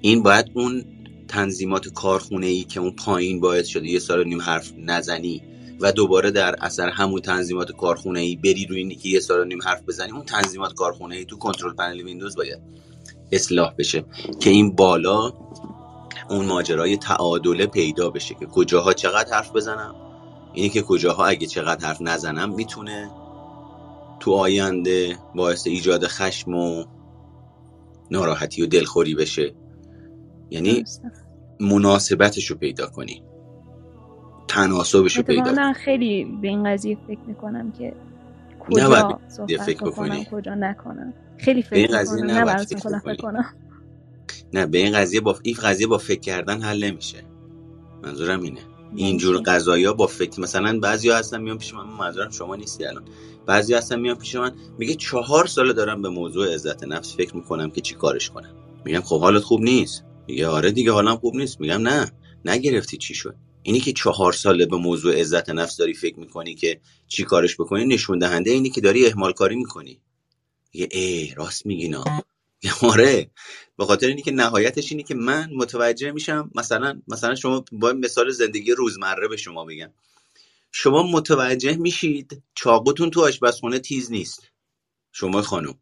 این باید اون تنظیمات کارخونه ای که اون پایین باعث شده یه سال و نیم حرف نزنی و دوباره در اثر همون تنظیمات کارخونه ای بری روی اینی که یه سال و نیم حرف بزنی اون تنظیمات کارخونه ای تو کنترل پنل ویندوز باید اصلاح بشه که این بالا اون ماجرای تعادله پیدا بشه که کجاها چقدر حرف بزنم. اینی که کجاها اگه چقدر حرف نزنم می‌تونه تو آینده باعث ایجاد خشم و ناراحتی و دلخوری بشه. یعنی مناسبتش رو پیدا کنی. تناسبش رو پیدا من خیلی به این قضیه فکر می‌کنم که کجا فکر بکنم بکنی کجا نکنم. خیلی به این فکر قضیه نه فکر خودم فکر بکنی کنم. نه به این قضیه با این قضیه با فکر کردن حل نمیشه. منظورم اینه. اینجور قضايا با فکر مثلا بعضیا هستن میان پیش من من منظورم شما نیستی الان. بعضی هستن میان پیش من میگه چهار ساله دارم به موضوع عزت نفس فکر می‌کنم که چی کارش کنم. میگم خب حالت خوب نیست. میگه آره دیگه حالم خوب نیست. میگم نه نگرفتی چی شد. اینی که چهار ساله به موضوع عزت نفس داری فکر می‌کنی که چی کارش بکنی نشون دهنده اینی که داری اهمال کاری می‌کنی. یه ای راست میگینا آره. به خاطر اینی که نهایتش اینی که من متوجه میشم مثلا مثلا شما با مثال زندگی روزمره به شما بگم شما متوجه میشید چاقوتون تو آشپزخونه تیز نیست. شما خانم.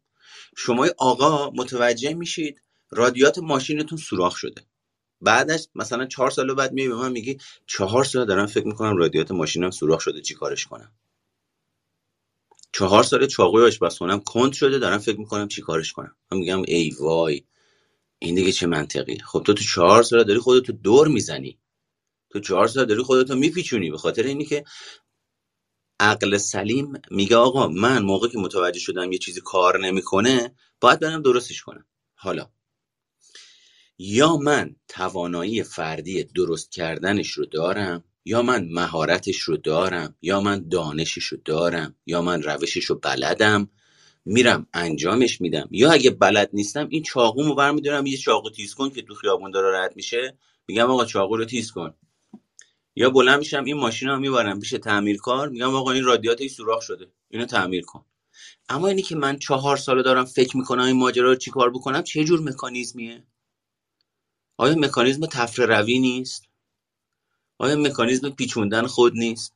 شما آقا متوجه میشید رادیات ماشینتون سوراخ شده. بعدش مثلا چهار سال بعد میای به من میگی چهار سال دارم فکر می‌کنم رادیات ماشینم سوراخ شده چی کارش کنم؟ چهار سال چاقوی آشپزخونم کند شده دارم فکر می‌کنم چی کارش کنم؟ من میگم ای وای این دیگه چه منطقی خب تو تو چهار سال داری خودتو دور می‌زنی. تو چهار سال داری خودتو میپیچونی به خاطر اینی که عقل سلیم میگه آقا من موقع که متوجه شدم یه چیزی کار نمی‌کنه باید برم درستش کنم. حالا یا من توانایی فردی درست کردنش رو دارم یا من مهارتش رو دارم یا من دانشش رو دارم یا من روشش رو بلدم میرم انجامش میدم. یا اگه بلد نیستم این چاقومو برمیدارم یه چاقو تیز کن که تو خیابون داره رد میشه میگم آقا چاقو رو تیز کن. یا بلند میشم این ماشین رو می‌برم پیش تعمیرکار میگم آقا این رادیاتش سوراخ شده اینو تعمیر کن. اما اینی که من چهار ساله دارم فکر می‌کنم این ماجرا رو چیکار بکنم چه جور مکانیزمیه؟ آیا مکانیزم تفره روی نیست؟ آیا مکانیزم پیچوندن خود نیست؟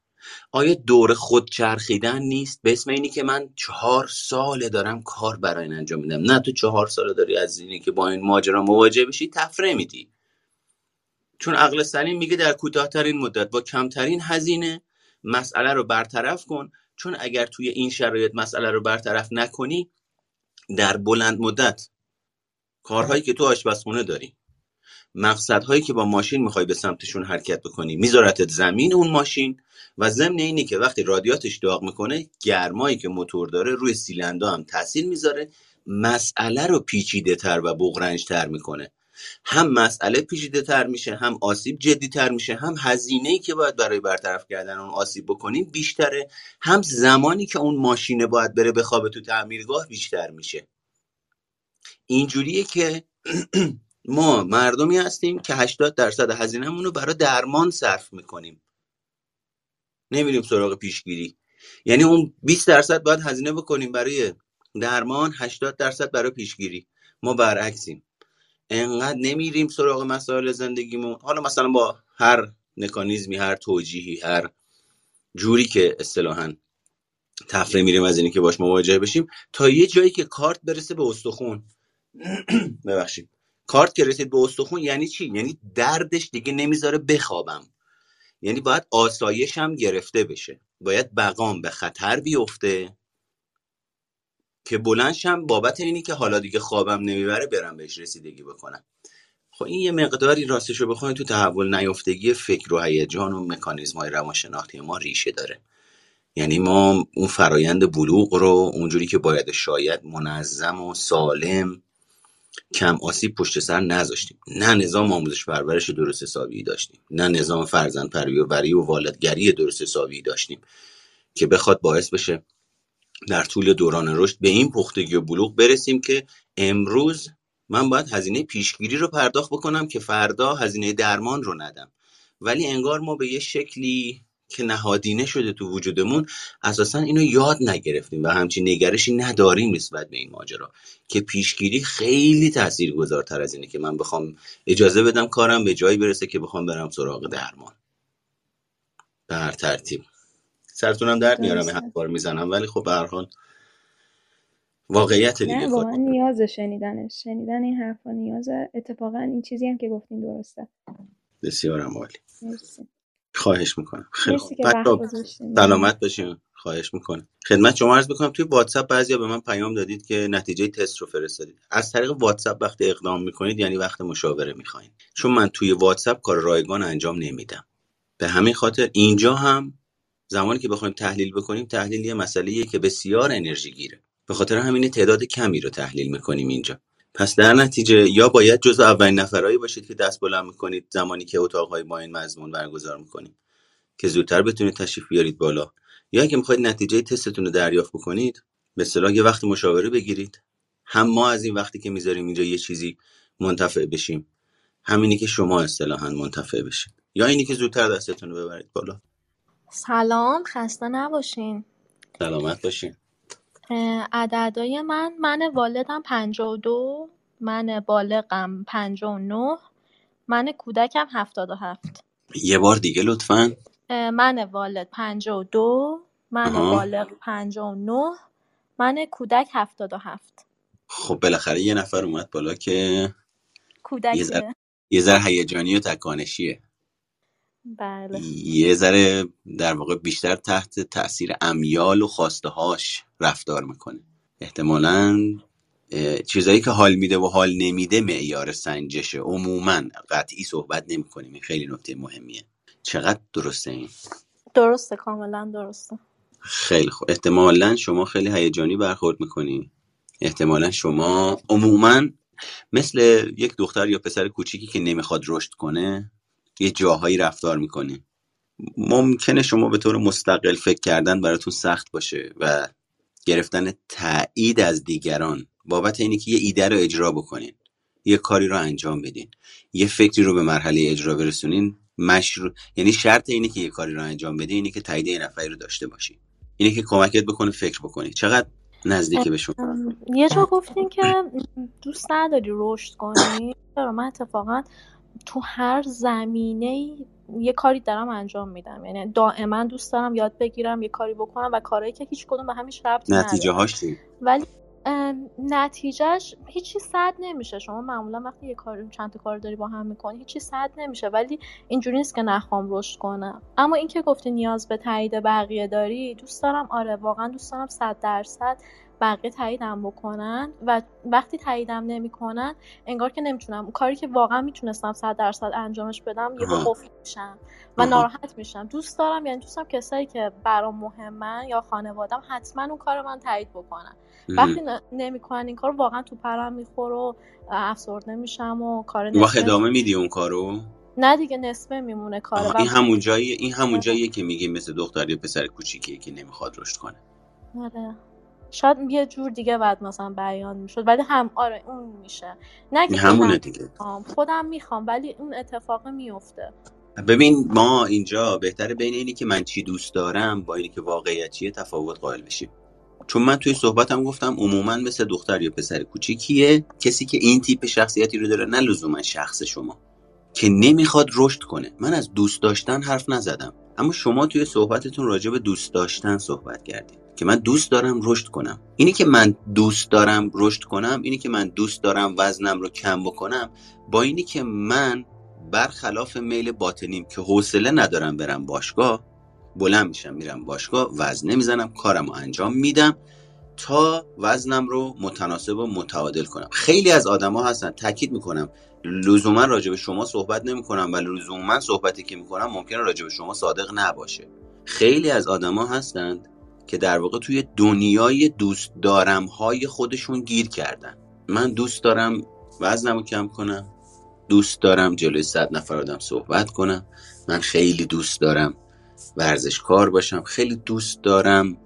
آیا دور خود چرخیدن نیست؟ به اسم اینی که من چهار ساله دارم کار برای این انجام میدم. نه تو چهار ساله داری از اینی که با این ماجرا مواجه بشی تفره میدی. چون عقل سلیم میگه در کوتاهترین مدت با کمترین هزینه مسئله رو برطرف کن. چون اگر توی این شرایط مسئله رو برطرف نکنی در بلند مدت کارهایی که تو آشپزخونه داری مقصدهایی که با ماشین می‌خوای به سمتشون حرکت بکنی. میذارتت زمین اون ماشین و ضمن اینی که وقتی رادیاتش داغ می‌کنه گرمایی که موتور داره روی سیلندا هم تاثیر می‌ذاره. مسئله رو پیچیده تر و بغرنج تر می‌کنه. هم مسئله پیچیده تر میشه هم آسیب جدی تر میشه هم هزینه ای که باید برای برطرف کردن اون آسیب بکنیم بیشتره هم زمانی که اون ماشینه باید بره بخوابه تو تعمیرگاه بیشتر میشه. اینجوریه که ما مردمی هستیم که 80 درصد هزینهمون رو برای درمان صرف می‌کنیم. نمیریم سراغ پیشگیری. یعنی اون 20 درصد باید هزینه بکنیم برای درمان 80 درصد برای پیشگیری. ما برعکسیم. انقدر نمیریم سراغ مسائل زندگیمون. حالا مثلا با هر مکانیزمی هر توجیهی هر جوری که اصطلاحا تفره میریم از اینی که باش مواجه بشیم تا یه جایی که کارت برسه به استخون. ببخشید. کارت که رسید به استخون یعنی چی؟ یعنی دردش دیگه نمی‌ذاره بخوابم. یعنی باید آسایشم گرفته بشه. باید بقام به خطر بیفته. که بلنشم بابت اینی که حالا دیگه خوابم نمی‌بره برم بهش رسیدگی بکنم. خب این یه مقداری راستش رو بخواین تو تحول نیافتگی فکر و هیجان و مکانیزم های روانشناختی ما ریشه داره. یعنی ما اون فرایند بلوغ رو اونجوری که باید شاید منظم و سالم کم آسیب پشت سر نذاشتیم. نه نظام آموزش پرورش درست حسابی داشتیم. نه نظام فرزند پروری و والدگری درست حسابی داشتیم که بخواد باعث بشه در طول دوران رشد به این پختگی و بلوغ برسیم که امروز من باید هزینه پیشگیری رو پرداخت بکنم که فردا هزینه درمان رو ندم. ولی انگار ما به یه شکلی که نهادینه شده تو وجودمون اساسا اینو یاد نگرفتیم و همچین نگرشی نداریم نسبت به این ماجرا. که پیشگیری خیلی تاثیرگذارتر از اینه که من بخوام اجازه بدم کارم به جایی برسه که بخوام برم سراغ درمان. به هر ترتیب. سرتونم درد میارم این حرفا می‌زنم ولی خب به هر حال واقعیت دیگه خود واقعا نیاز شنیدنش. شنیدن این حرفا نیازه اتفاقا این چیزی هم که گفتین درسته. بسیارم عالی. مرسی. خواهش می‌کنم. خیلی مرسی خوب. که وقت بچه‌ها گذاشتین. سلامت باشین. خواهش می‌کنم. خدمت شما عرض می‌کنم توی واتساپ بعضیا به من پیام دادید که نتیجه تست رو فرستادید. از طریق واتساپ وقتی اقدام می‌کنید یعنی وقت مشاوره می‌خواین. چون من توی واتساپ کار رایگان انجام نمیدم. به همین خاطر اینجا هم زمانی که بخوایم تحلیل بکنیم تحلیل یه مسئله که بسیار انرژی گیره. به خاطر همین تعداد کمی رو تحلیل می‌کنیم اینجا. پس در نتیجه یا باید جزو اولین نفرهایی باشید که دست بلند می‌کنید زمانی که اتاقهای با این مضمون برگزار می‌کنیم که زودتر بتونید تشریف بیارید بالا. یا اگه می‌خواید نتیجه تستتون رو دریافت بکنید به اصطلاح یه وقت مشاوره بگیرید. هم ما از این وقتی که می‌ذاریم اینجا یه چیزی منتفع بشیم. همینی که شما اصطلاحا منتفع بشید. یا اینی که زودتر دستتون رو ببرید بالا. سلام خسته نباشین. سلامت باشین. اه، عددهای من من والدم 52 من بالغم 59 من کودکم 77 یه بار دیگه لطفا. اه، من والد 52 من آها. بالغ 59 من کودک 77 خب بالاخره یه نفر اومد بالا که یه ذره کودکیه یه ذره هیجانی و تکانشیه. بله. یه ذره در واقع بیشتر تحت تاثیر امیال و خواسته هاش رفتار می‌کنه. احتمالا چیزایی که حال میده و حال نمیده معیار سنجشه. عموما قطعی صحبت نمی‌کنیم. این خیلی نکته مهمیه. چقدر درسته این؟ درسته کاملا درسته. خیلی خوب احتمالا شما خیلی هیجانی برخورد می‌کنی. احتمالا شما عموما مثل یک دختر یا پسر کوچیکی که نمی‌خواد رشد کنه یه جاهایی رفتار می‌کنه ممکنه شما به طور مستقل فکر کردن براتون سخت باشه و گرفتن تایید از دیگران. بابت اینی که یه ایده رو اجرا بکنین. یه کاری رو انجام بدین. یه فکری رو به مرحله اجرا برسونین. مشروع یعنی شرط اینه که یه کاری رو انجام بدی اینه که تایید یه نفری رو داشته باشی اینه که کمکت بکنه فکر بکنی. چقدر نزدیک به شما؟ یه جا گفتین که دوست نداری رشد کنی؟ من اتفاقا تو هر زمینه یه کاری دارم انجام میدم. یعنی دائما دوست دارم یاد بگیرم یه کاری بکنم و کارهایی که هیچ کدوم به همیش ربطی نتیجه هاش ولی نتیجهش هیچی صد نمیشه. شما معمولا وقتی یه کار چند تا کار داری با هم می‌کنی هیچی صد نمیشه. ولی اینجوری نیست که نخوام رشد کنم. اما اینکه گفتی نیاز به تایید بقیه داری دوست دارم. آره واقعا دوست دارم صد درصد بقیه تاییدم بکنن و وقتی تاییدم نمی‌کنن انگار که نمی‌تونم. کاری که واقعا می‌تونستم صد درصد انجامش بدم یه. قفل میشم و. ناراحت میشم. دوست دارم یعنی دوستم کسایی که برام مهمن یا خانوادم حتما اون کار من تایید بکنن. وقتی نمی‌کنن این کار واقعا تو پرم می‌خوره و افسرده میشم و کار وقت ادامه میدی اون کارو نه دیگه نصفه میمونه و این همون جاییه این همون جاییه که میگی مثل دختر یا پسر کوچیکیه که نمی‌خواد رشد کنه. آره. شاید یه جور دیگه بعد مثلا بیان می‌شد ولی هم آره اون میشه. نه که همونه دیگه. می‌خوام خودم می‌خوام ولی اون اتفاق میفته ببین ما اینجا بهتره بین اینی که من چی دوست دارم با اینی که واقعیت چیه تفاوت قائل بشیم. چون من توی صحبتم گفتم عموما مثل دختر یا پسر کوچیکیه کسی که این تیپ شخصیتی رو داره نه لزوما شخص شما که نمی‌خواد رشد کنه. من از دوست داشتن حرف نزدم اما شما توی صحبتتون راجع به دوست داشتن صحبت کردید که من دوست دارم رشد کنم. اینی که من دوست دارم رشد کنم اینی که من دوست دارم وزنم رو کم بکنم با اینی که من برخلاف میل باطنیم که حوصله ندارم برم باشگاه بلند میشم میرم باشگاه وزنه می‌زنم کارم رو انجام میدم تا وزنم رو متناسب و متعادل کنم. خیلی از آدما هستن تاکید می‌کنم لزوما راجع به شما صحبت نمی‌کنم ولی لزوما صحبتی که می‌کنم ممکنه راجع به شما صادق نباشه. خیلی از آدما هستند که در واقع توی دنیای دوست دارم های خودشون گیر کردن. من دوست دارم وزنم رو کم کنم دوست دارم جلوی صد نفر آدم صحبت کنم من خیلی دوست دارم ورزشکار باشم خیلی دوست دارم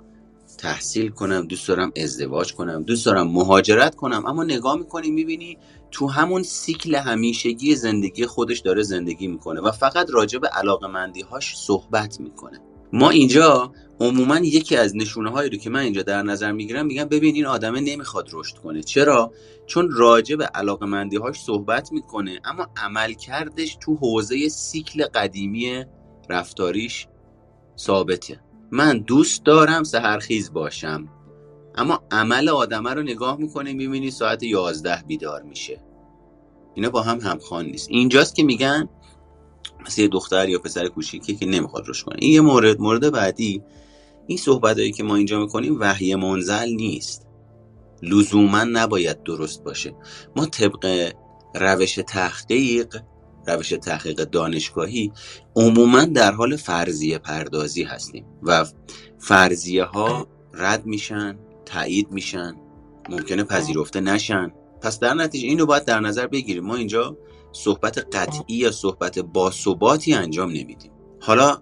تحصیل کنم دوست دارم ازدواج کنم دوست دارم مهاجرت کنم. اما نگاه می‌کنی می‌بینی تو همون سیکل همیشگی زندگی خودش داره زندگی می‌کنه و فقط راجع به علاقه هاش صحبت می‌کنه. ما اینجا عموما یکی از نشونه هایی رو که من اینجا در نظر می‌گیرم میگم ببین این آدمه نمی‌خواد رشد کنه. چرا؟ چون راجع به علاقه هاش صحبت می‌کنه اما عمل کردش تو حوزه سیکل قدیمی رفتاریش ثابته. من دوست دارم سهرخیز باشم اما عمل آدمه رو نگاه می‌کنی می‌بینی ساعت 11 بیدار میشه. اینا با هم همخوان نیست. اینجاست که میگن مثل یه دختر یا پسر کوچیکی که نمی‌خواد رشد کنه. این یه مورد مورد بعدی. این صحبت که ما اینجا می‌کنیم وحی منزل نیست. لزوما نباید درست باشه. ما طبق روش تحقیق روش تحقیق دانشگاهی عموما در حال فرضیه پردازی هستیم و فرضیه ها رد میشن تایید میشن ممکنه پذیرفته نشن. پس در نتیجه اینو باید در نظر بگیریم. ما اینجا صحبت قطعی یا صحبت باثباتی انجام نمیدیم. حالا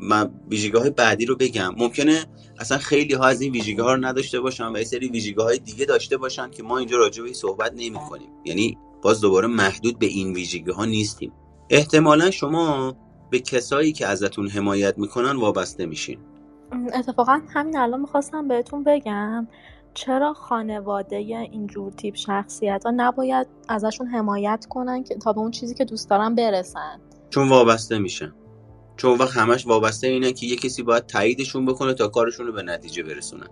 من ویژگی های بعدی رو بگم. ممکنه اصلا خیلی ها از این ویژگی ها رو نداشته باشن و یه سری ویژگی های دیگه داشته باشن که ما اینجا راجع به صحبت نمی کنیم یعنی باز دوباره محدود به این ویژگی ها نیستیم. احتمالا شما به کسایی که ازتون حمایت می‌کنن وابسته میشین. اتفاقا همین الان می‌خواستم بهتون بگم. چرا خانواده اینجور تیپ شخصیت ها نباید ازشون حمایت کنن که تا به اون چیزی که دوست دارن برسن؟ چون وابسته میشن. چون وقت همش وابسته اینه که یه کسی باید تاییدشون بکنه تا کارشون رو به نتیجه برسونن.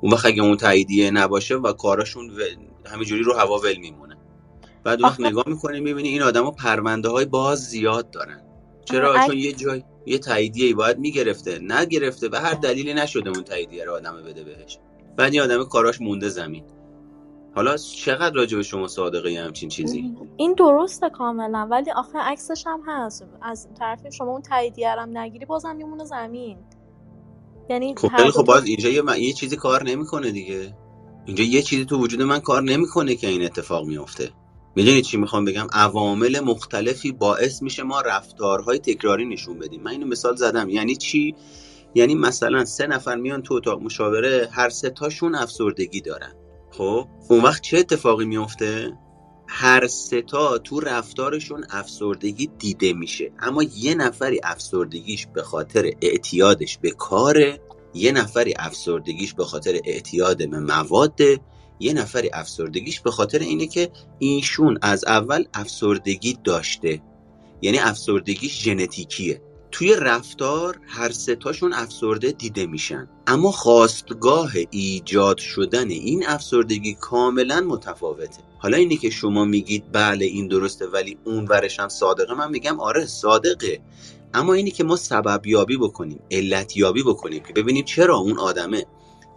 اون وقت اگه اون تاییدیه نباشه و کارشون و... همینجوری رو هوا ول میمونه. بعد وقت نگاه می‌کنی می‌بینی این آدما پرونده های باز زیاد دارن. چرا؟ چون یه جای یه تاییدیه باید می‌گرفته نگرفته و هر دلیلی نشده اون تاییدیه رو آدم بده بهش. بعد این آدم کاراش مونده زمین. حالا چقدر راجع به شما صادقه یه همچین چیزی؟ این درسته کاملا ولی آخه عکسش هم هست. از طرف شما اون تاییدیه هم نگیری بازم میمونه زمین. یعنی خب دو خب باز اینجا یه, من- یه چیزی کار نمی‌کنه دیگه. اینجا یه چیزی تو وجود من کار نمی‌کنه که این اتفاق میفته می‌دونید چی می‌خوام بگم؟ عوامل مختلفی باعث میشه ما رفتارهای تکراری نشون بدیم. من اینو مثال زدم. یعنی چی؟ یعنی مثلا سه نفر میان تو اتاق مشاوره هر سه تاشون افسردگی دارن. خب؟ اون وقت چه اتفاقی میفته هر سه تا تو رفتارشون افسردگی دیده میشه. اما یه نفری افسردگیش به خاطر اعتیادش به کاره یه نفری افسردگیش به خاطر اعتیاد به مواده یه نفری افسردگیش به خاطر اینه که ایشون از اول افسردگی داشته. یعنی افسردگیش ژنتیکیه. توی رفتار هر سه تاشون افسرده دیده میشن. اما خواستگاه ایجاد شدن این افسردگی کاملا متفاوته. حالا اینی که شما میگید بله این درسته ولی اون ورش صادقه من میگم آره صادقه. اما اینی که ما سبب یابی بکنیم علت یابی بکنیم که ببینیم چرا اون آدمه.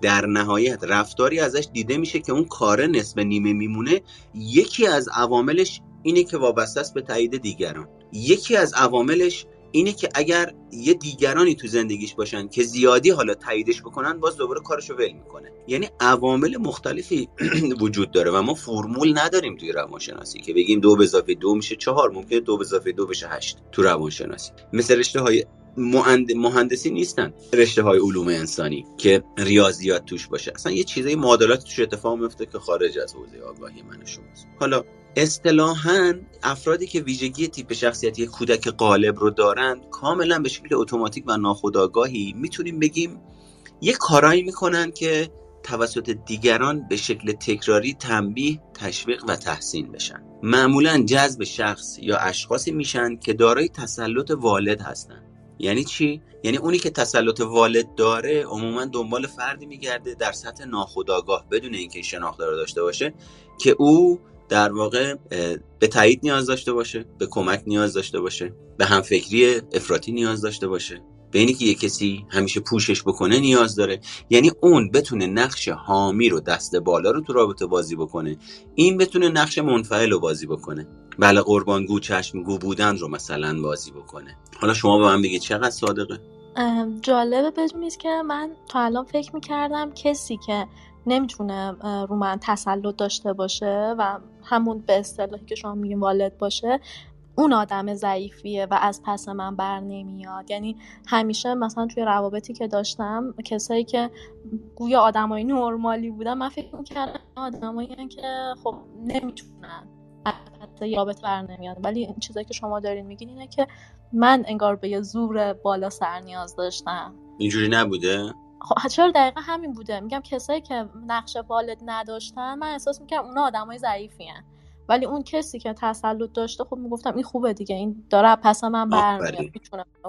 در نهایت رفتاری ازش دیده میشه که اون کار نصف نیمه میمونه. یکی از عواملش اینه که وابسته است به تایید دیگران. یکی از عواملش اینه که اگر یه دیگرانی تو زندگیش باشن که زیادی حالا تاییدش بکنن باز دوباره کارشو ول می‌کنه. یعنی عوامل مختلفی وجود داره و ما فرمول نداریم توی روانشناسی که بگیم دو به اضافه دو میشه چهار ممکنه دو به اضافه دو بشه هشت تو روانشناسی. مثل رشته های مهندسی نیستن. رشته های علوم انسانی که ریاضیات توش باشه. اصلا یه چیزای معادلات توش اتفاق میفته که خارج از حوزه آگاهی من شماست. حالا اصطلاحا افرادی که ویژگی تیپ شخصیتی کودک غالب رو دارند کاملا به شکل اتوماتیک و ناخودآگاهی می‌تونیم بگیم یه کارایی می‌کنن که توسط دیگران به شکل تکراری تنبیه، تشویق و تحسین بشن. معمولا جذب شخص یا اشخاصی میشن که دارای تسلط والد هستن. یعنی چی؟ یعنی اونی که تسلط والد داره عموما دنبال فردی میگرده در سطح ناخودآگاه بدون اینکه شناخت رو داشته باشه که او در واقع به تایید نیاز داشته باشه به کمک نیاز داشته باشه به همفکری افراطی نیاز داشته باشه. به اینی که یه کسی همیشه پوشش بکنه نیاز داره. یعنی اون بتونه نقش حامی رو دست بالا رو تو رابطه بازی بکنه. این بتونه نقش منفعل رو بازی بکنه. بله قربانگو چشمگو بودن رو مثلا بازی بکنه. حالا شما به من بگید چقدر صادقه؟ جالبه بدونید که من تا الان فکر می‌کردم کسی که نمی‌تونه رو من تسلط داشته باشه و همون به اصطلاحی که شما میگین والد باشه اون آدم ضعیفیه و از پس من بر نمیاد. یعنی همیشه مثلا توی روابطی که داشتم کسایی که گویا آدمای نرمالی بودن من فکر می‌کردم آدمایی که خب نمی‌تونن پس یه رابطه بر نمیاد. ولی این چیزایی که شما دارین میگین اینه که من انگار به یه زور بالا سر نیاز داشتم. اینجوری نبوده؟ خب چرا دقیقا همین بوده؟ میگم کسایی که نقش والد نداشتن من احساس می‌کنم اونا آدمای ضعیفی هن. ولی اون کسی که تسلط داشته خب می‌گفتم این خوبه دیگه این داره پس من برمیاد آفرین.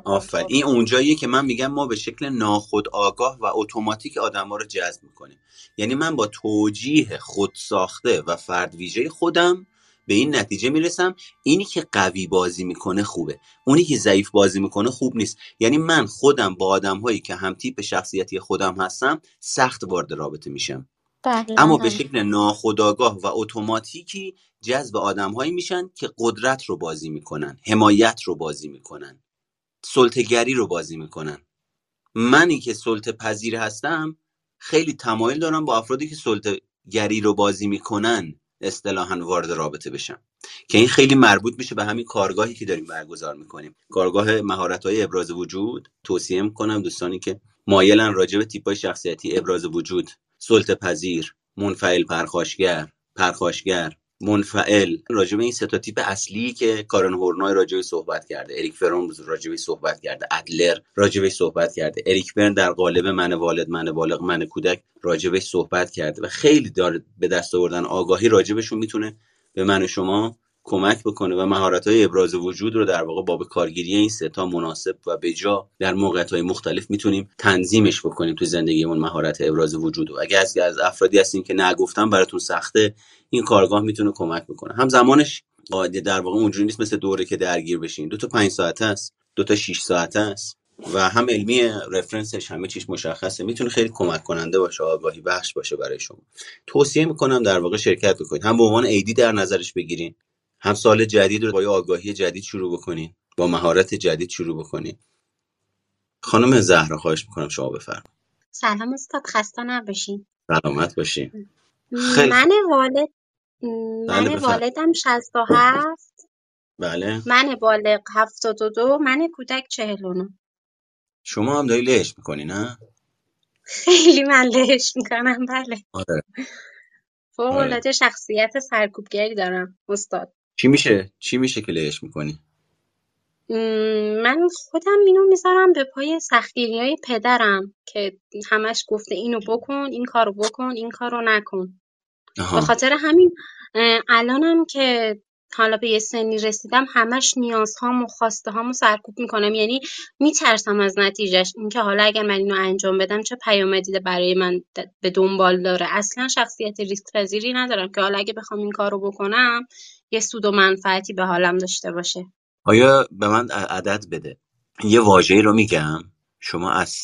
کنترل این اونجاییه که من میگم ما به شکل ناخودآگاه و اتوماتیک آدما رو جذب می‌کنیم. یعنی من با توجیه خود ساخته و فرد ویژه خودم به این نتیجه می‌رسم اینی که قوی بازی می‌کنه خوبه. اونی که ضعیف بازی می‌کنه خوب نیست. یعنی من خودم با آدم هایی که هم تیپ شخصیتی خودم هستم سخت وارد رابطه میشم. اما به شکل ناخودآگاه و اتوماتیکی جذب آدمهایی میشن که قدرت رو بازی می‌کنن حمایت رو بازی می‌کنن سلطهگری رو بازی می‌کنن. منی که سلطه پذیر هستم خیلی تمایل دارم با افرادی که سلطه گری رو بازی می‌کنن اصطلاحا وارد رابطه بشم. که این خیلی مربوط میشه به همین کارگاهی که داریم برگزار می‌کنیم. کارگاه مهارت های ابراز وجود توصیه می‌کنم دوستانی که مایلن راجع به تیپ شخصیتی ابراز وجود سلطه پذیر منفعل پرخاشگر پرخاشگر منفعل. راجع به این سه تیپ اصلی که کارن هورنای راجع صحبت کرده اریک فرون راجع صحبت کرده ادلر راجع صحبت کرده اریک برن در قالب من والد من بالغ من کودک راجع صحبت کرده و خیلی داره به دست آوردن. آگاهی راجبشون می‌تونه به من و شما کمک بکنه و مهارت های ابراز وجود رو در واقع با به کارگیری این سه تا مناسب و بجا در موقعیت های مختلف می‌تونیم تنظیمش بکنیم تو زندگیمون مهارت ابراز وجود رو. اگر از از افرادی هستین که نگفتم براتون سخته این کارگاه می‌تونه کمک بکنه. هم زمانش قاعده در واقع اونجوری نیست مثل دوره که درگیر بشین. دو تا پنج ساعته است دو تا 6 ساعته است و هم علمی رفرنسش همه چیش مشخصه. می‌تونه خیلی کمک کننده باشه آگاهی بخش باشه برای شما. توصیه می‌کنم در واقع شرکت بکنید. هم به عنوان ایدی در نظرش بگیرین. هم سال جدید رو با یه آگاهی جدید شروع بکنین با مهارت جدید شروع بکنین خانم زهرا خواهش می‌کنم شما بفرمایید. سلام استاد خسته نباشین. سلامت باشین. خیلی من. والد بله من بفرمایید. والدم 67 بله. من بالغ 72 من کودک 49 شما هم داری لهش می‌کنی نه؟ خیلی من لهش می‌کنم بله. آره. فوق آره. شخصیت سرکوبگری دارم استاد. چی میشه؟ چی میشه که لهش می‌کنی؟ م، من خودم اینو می‌ذارم به پای سختگیری های پدرم که همش گفته اینو بکن این کارو بکن این کارو نکن. به آها خاطر همین اه، الانم که حالا به یه سنی رسیدم همش نیازهام و خواسته هامو سرکوب می‌کنم. یعنی میترسم از نتیجهش. اینکه حالا اگر من اینو انجام بدم چه پیامدی برای من د- به دنبال داره. اصلا شخصیت ریسک پذیری ندارم که حالا اگه بخوام این کارو بکنم یه سود و منفعتی به حالم داشته باشه. آیا به من ع- عدد بده؟ یه واژه‌ای رو میگم. شما از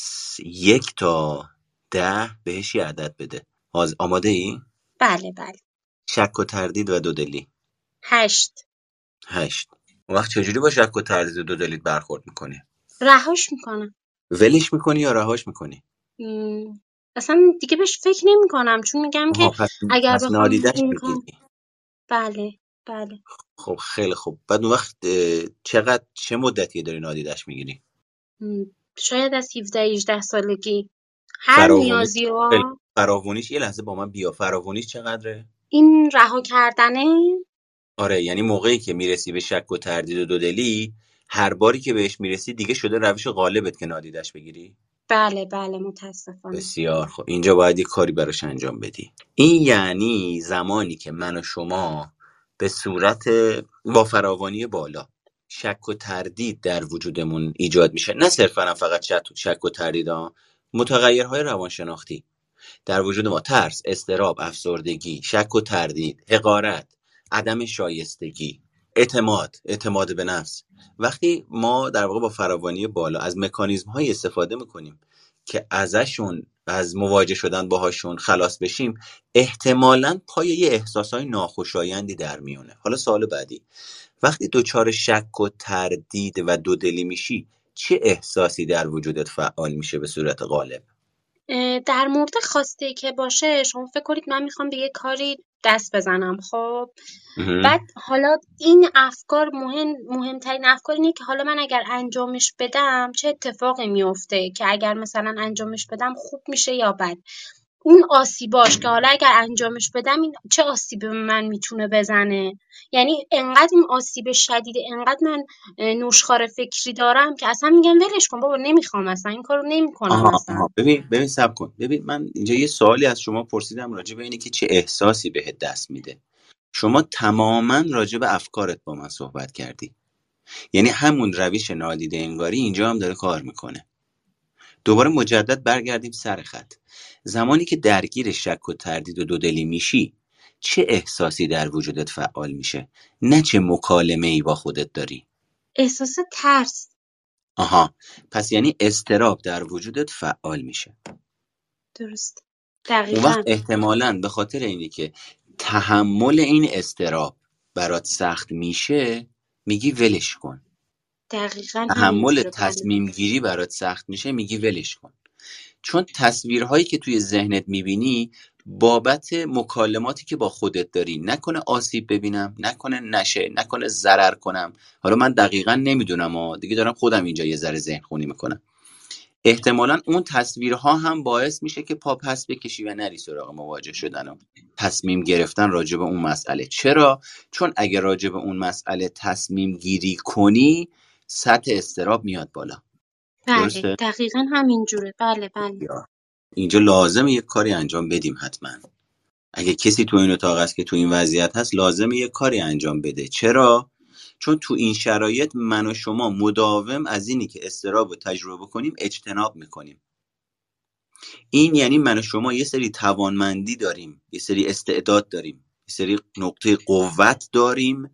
یک تا ده بهش یه عدد بده. آز- آماده ای؟ بله بله. شک و تردید و دودلی هشت. هشت. اون وقت چجوری با شک و تردید و دودلیت برخورد می‌کنی؟ رهاش می‌کنم. ولش می‌کنی یا رهاش می‌کنی؟ اصلا دیگه بهش فکر نمی کنم چون میگم که پس, اگر پس بخوام نادیدش این کار می‌گیری بله. بله. خب خیلی خوب. بعد اون وقت چقدر چه مدتی داری نادیدش می‌گیری؟ شاید از 17 18 سالگی. هر نیازی خیلی. ها فراوونیش یه لحظه با من بیا. فراوونیش چقدره؟ این رها کردنه؟ آره یعنی موقعی که می‌رسی به شک و تردید و دودلی هر باری که بهش می‌رسی دیگه شده روش غالبت که نادیدش بگیری. بله بله متاسفانه. بسیار خب اینجا باید یه کاری براش انجام بدی. این یعنی زمانی که من و شما به صورت با فراوانی بالا. شک و تردید در وجودمون ایجاد میشه. نه صرفا فقط شک و تردید ها متغیرهای روانشناختی. در وجود ما ترس، اضطراب، افسردگی، شک و تردید، حقارت، عدم شایستگی، اعتماد، اعتماد به نفس. وقتی ما در واقع با فراوانی بالا از مکانیزم های استفاده می‌کنیم که ازشون از مواجه شدن باهاشون خلاص بشیم احتمالا پای یه احساس های ناخوشایندی در میونه. حالا سوال بعدی. وقتی دچار شک و تردید و دودلی میشی چه احساسی در وجودت فعال میشه به صورت غالب؟ در مورد خواسته که باشه شما فکر کنید من می‌خوام به یه کاری دست بزنم خب. بعد حالا این افکار مهم مهمترین افکار اینه که حالا من اگر انجامش بدم چه اتفاقی میفته که اگر مثلا انجامش بدم خوب میشه یا بد اون آسیباش که حالا اگر انجامش بدم این چه آسیبی به من می‌تونه بزنه؟ یعنی انقدر این آسیب شدیده انقدر من اه، نشخوار فکری دارم که اصلا میگم ولش کن بابا نمی‌خوام اصلا این کارو نمی‌کنم آها اصلا. آها. ببین ببین سب کن. ببین من اینجا یه سوالی از شما پرسیدم راجع به اینه که چه احساسی بهت دست میده. شما تماما راجع به افکارت با من صحبت کردی. یعنی همون روش نادیده انگاری اینجا هم داره کار می‌کنه. دوباره مجدد برگردیم سر خط. زمانی که درگیر شک و تردید و دودلی میشی چه احساسی در وجودت فعال میشه؟ نه چه مکالمه ای با خودت داری. احساس ترس. آها پس یعنی استراب در وجودت فعال میشه. درست. اون وقت دقیقا. احتمالا به خاطر اینی که تحمل این استراب برات سخت میشه میگی ولش کن. دقیقا تحمل تصمیم گیری برات سخت میشه میگی ولش کن. چون تصویرهایی که توی ذهنت می‌بینی بابت مکالماتی که با خودت داری نکنه آسیب ببینم نکنه نشه نکنه ضرر کنم. حالا من دقیقا نمی‌دونم و دیگه دارم خودم اینجا یه ذره ذهن خونی می‌کنم. احتمالا اون تصویرها هم باعث میشه که پا پس بکشی و نری سراغ مواجه شدن و تصمیم گرفتن راجع به اون مسئله. چرا؟ چون اگه راجع به اون مسئله تصمیم گیری کنی سطح استراب میاد بالا. بله درسته؟ دقیقا همینجوره بله بله. یا. اینجا لازمه یه کاری انجام بدیم حتما. اگه کسی تو این اتاق است که تو این وضعیت هست لازمه یه کاری انجام بده. چرا؟ چون تو این شرایط من و شما مداوم از اینی که استراب رو تجربه کنیم اجتناب می‌کنیم. این یعنی من و شما یه سری توانمندی داریم یه سری استعداد داریم یه سری نقطه قوت داریم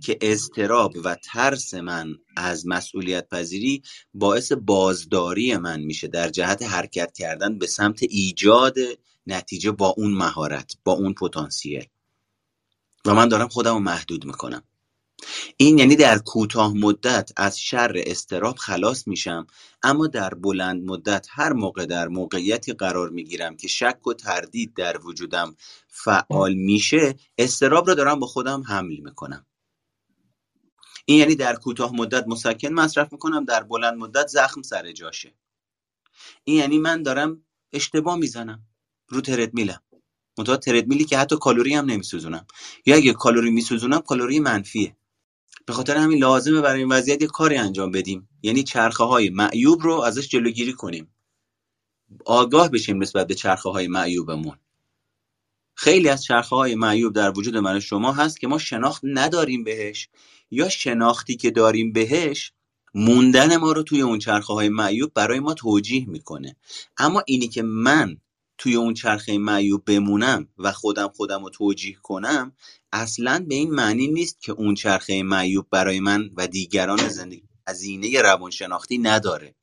که اضطراب و ترس من از مسئولیت پذیری باعث بازداری من میشه. در جهت حرکت کردن به سمت ایجاد نتیجه با اون مهارت با اون پتانسیل. و من دارم خودم رو محدود می‌کنم. این یعنی در کوتاه مدت از شر استراب خلاص میشم اما در بلند مدت هر موقع در موقعیتی قرار می‌گیرم که شک و تردید در وجودم فعال میشه استراب رو دارم با خودم حمل می‌کنم. این یعنی در کوتاه مدت مسکن مصرف می‌کنم در بلند مدت زخم سر جاشه. این یعنی من دارم اشتباه می‌زنم رو تردمیلم. منتها تردمیلی که حتی کالری هم نمیسوزونم. یا اگه کالری میسوزونم کالری منفیه. به خاطر همین لازمه برای این وضعیت یه کاری انجام بدیم. یعنی چرخه های معیوب رو ازش جلوگیری کنیم. آگاه بشیم نسبت به چرخه های معیوبمون. خیلی از چرخه های معیوب در وجود من شما هست که ما شناخت نداریم بهش. یا شناختی که داریم بهش موندن ما رو توی اون چرخه های معیوب برای ما توجیه می‌کنه. اما اینی که من توی اون چرخه معیوب بمونم و خودم خودم رو توجیه کنم اصلا به این معنی نیست که اون چرخه معیوب برای من و دیگران زندگی هزینه روانشناختی نداره.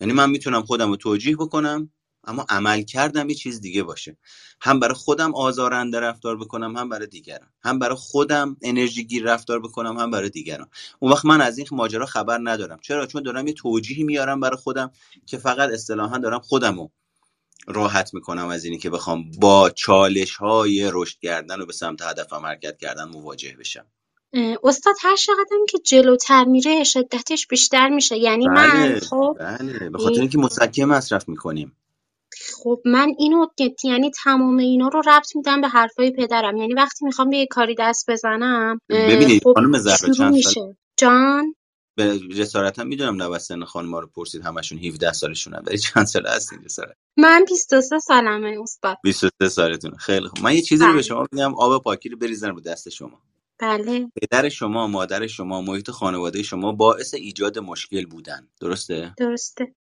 یعنی من می‌تونم خودم رو توجیه بکنم اما عمل کردم یه چیز دیگه باشه. هم برای خودم آزارنده رفتار بکنم هم برای دیگران. هم برای خودم انرژی گیر رفتار بکنم هم برای دیگران. اون وقت من از این ماجرا خبر ندارم. چرا؟ چون دارم یه توجیهی میارم برای خودم که فقط اصطلاحا دارم خودمو راحت می‌کنم از اینی که بخوام با چالش های رشد کردن و به سمت هدفم حرکت کردن مواجه بشم. استاد هر چقدر که جلوتر میره شدتش بیشتر میشه. یعنی من بله خب بله. به خاطر اینکه مسکن مصرف می‌کنیم. خب من اینو یعنی تمام اینا رو ربط میدم به حرفای پدرم. یعنی وقتی می‌خوام به یه کاری دست بزنم اه، ببینید خب خانم زهرا شروع چند سال میشه. جان؟ به جسارتا می‌دونم نوسط سن خانم رو پرسید همشون 17 سالشونن ولی چند سال هستین جسارت من 23 سالمه استاد. 23 سالتونه. خیلی خوب. من یه چیزی رو به بله. شما میگم آب پاکی رو بریزن رو دست شما. بله. پدر شما مادر شما محیط خانواده شما باعث ایجاد مشکل بودن. درسته؟ درسته.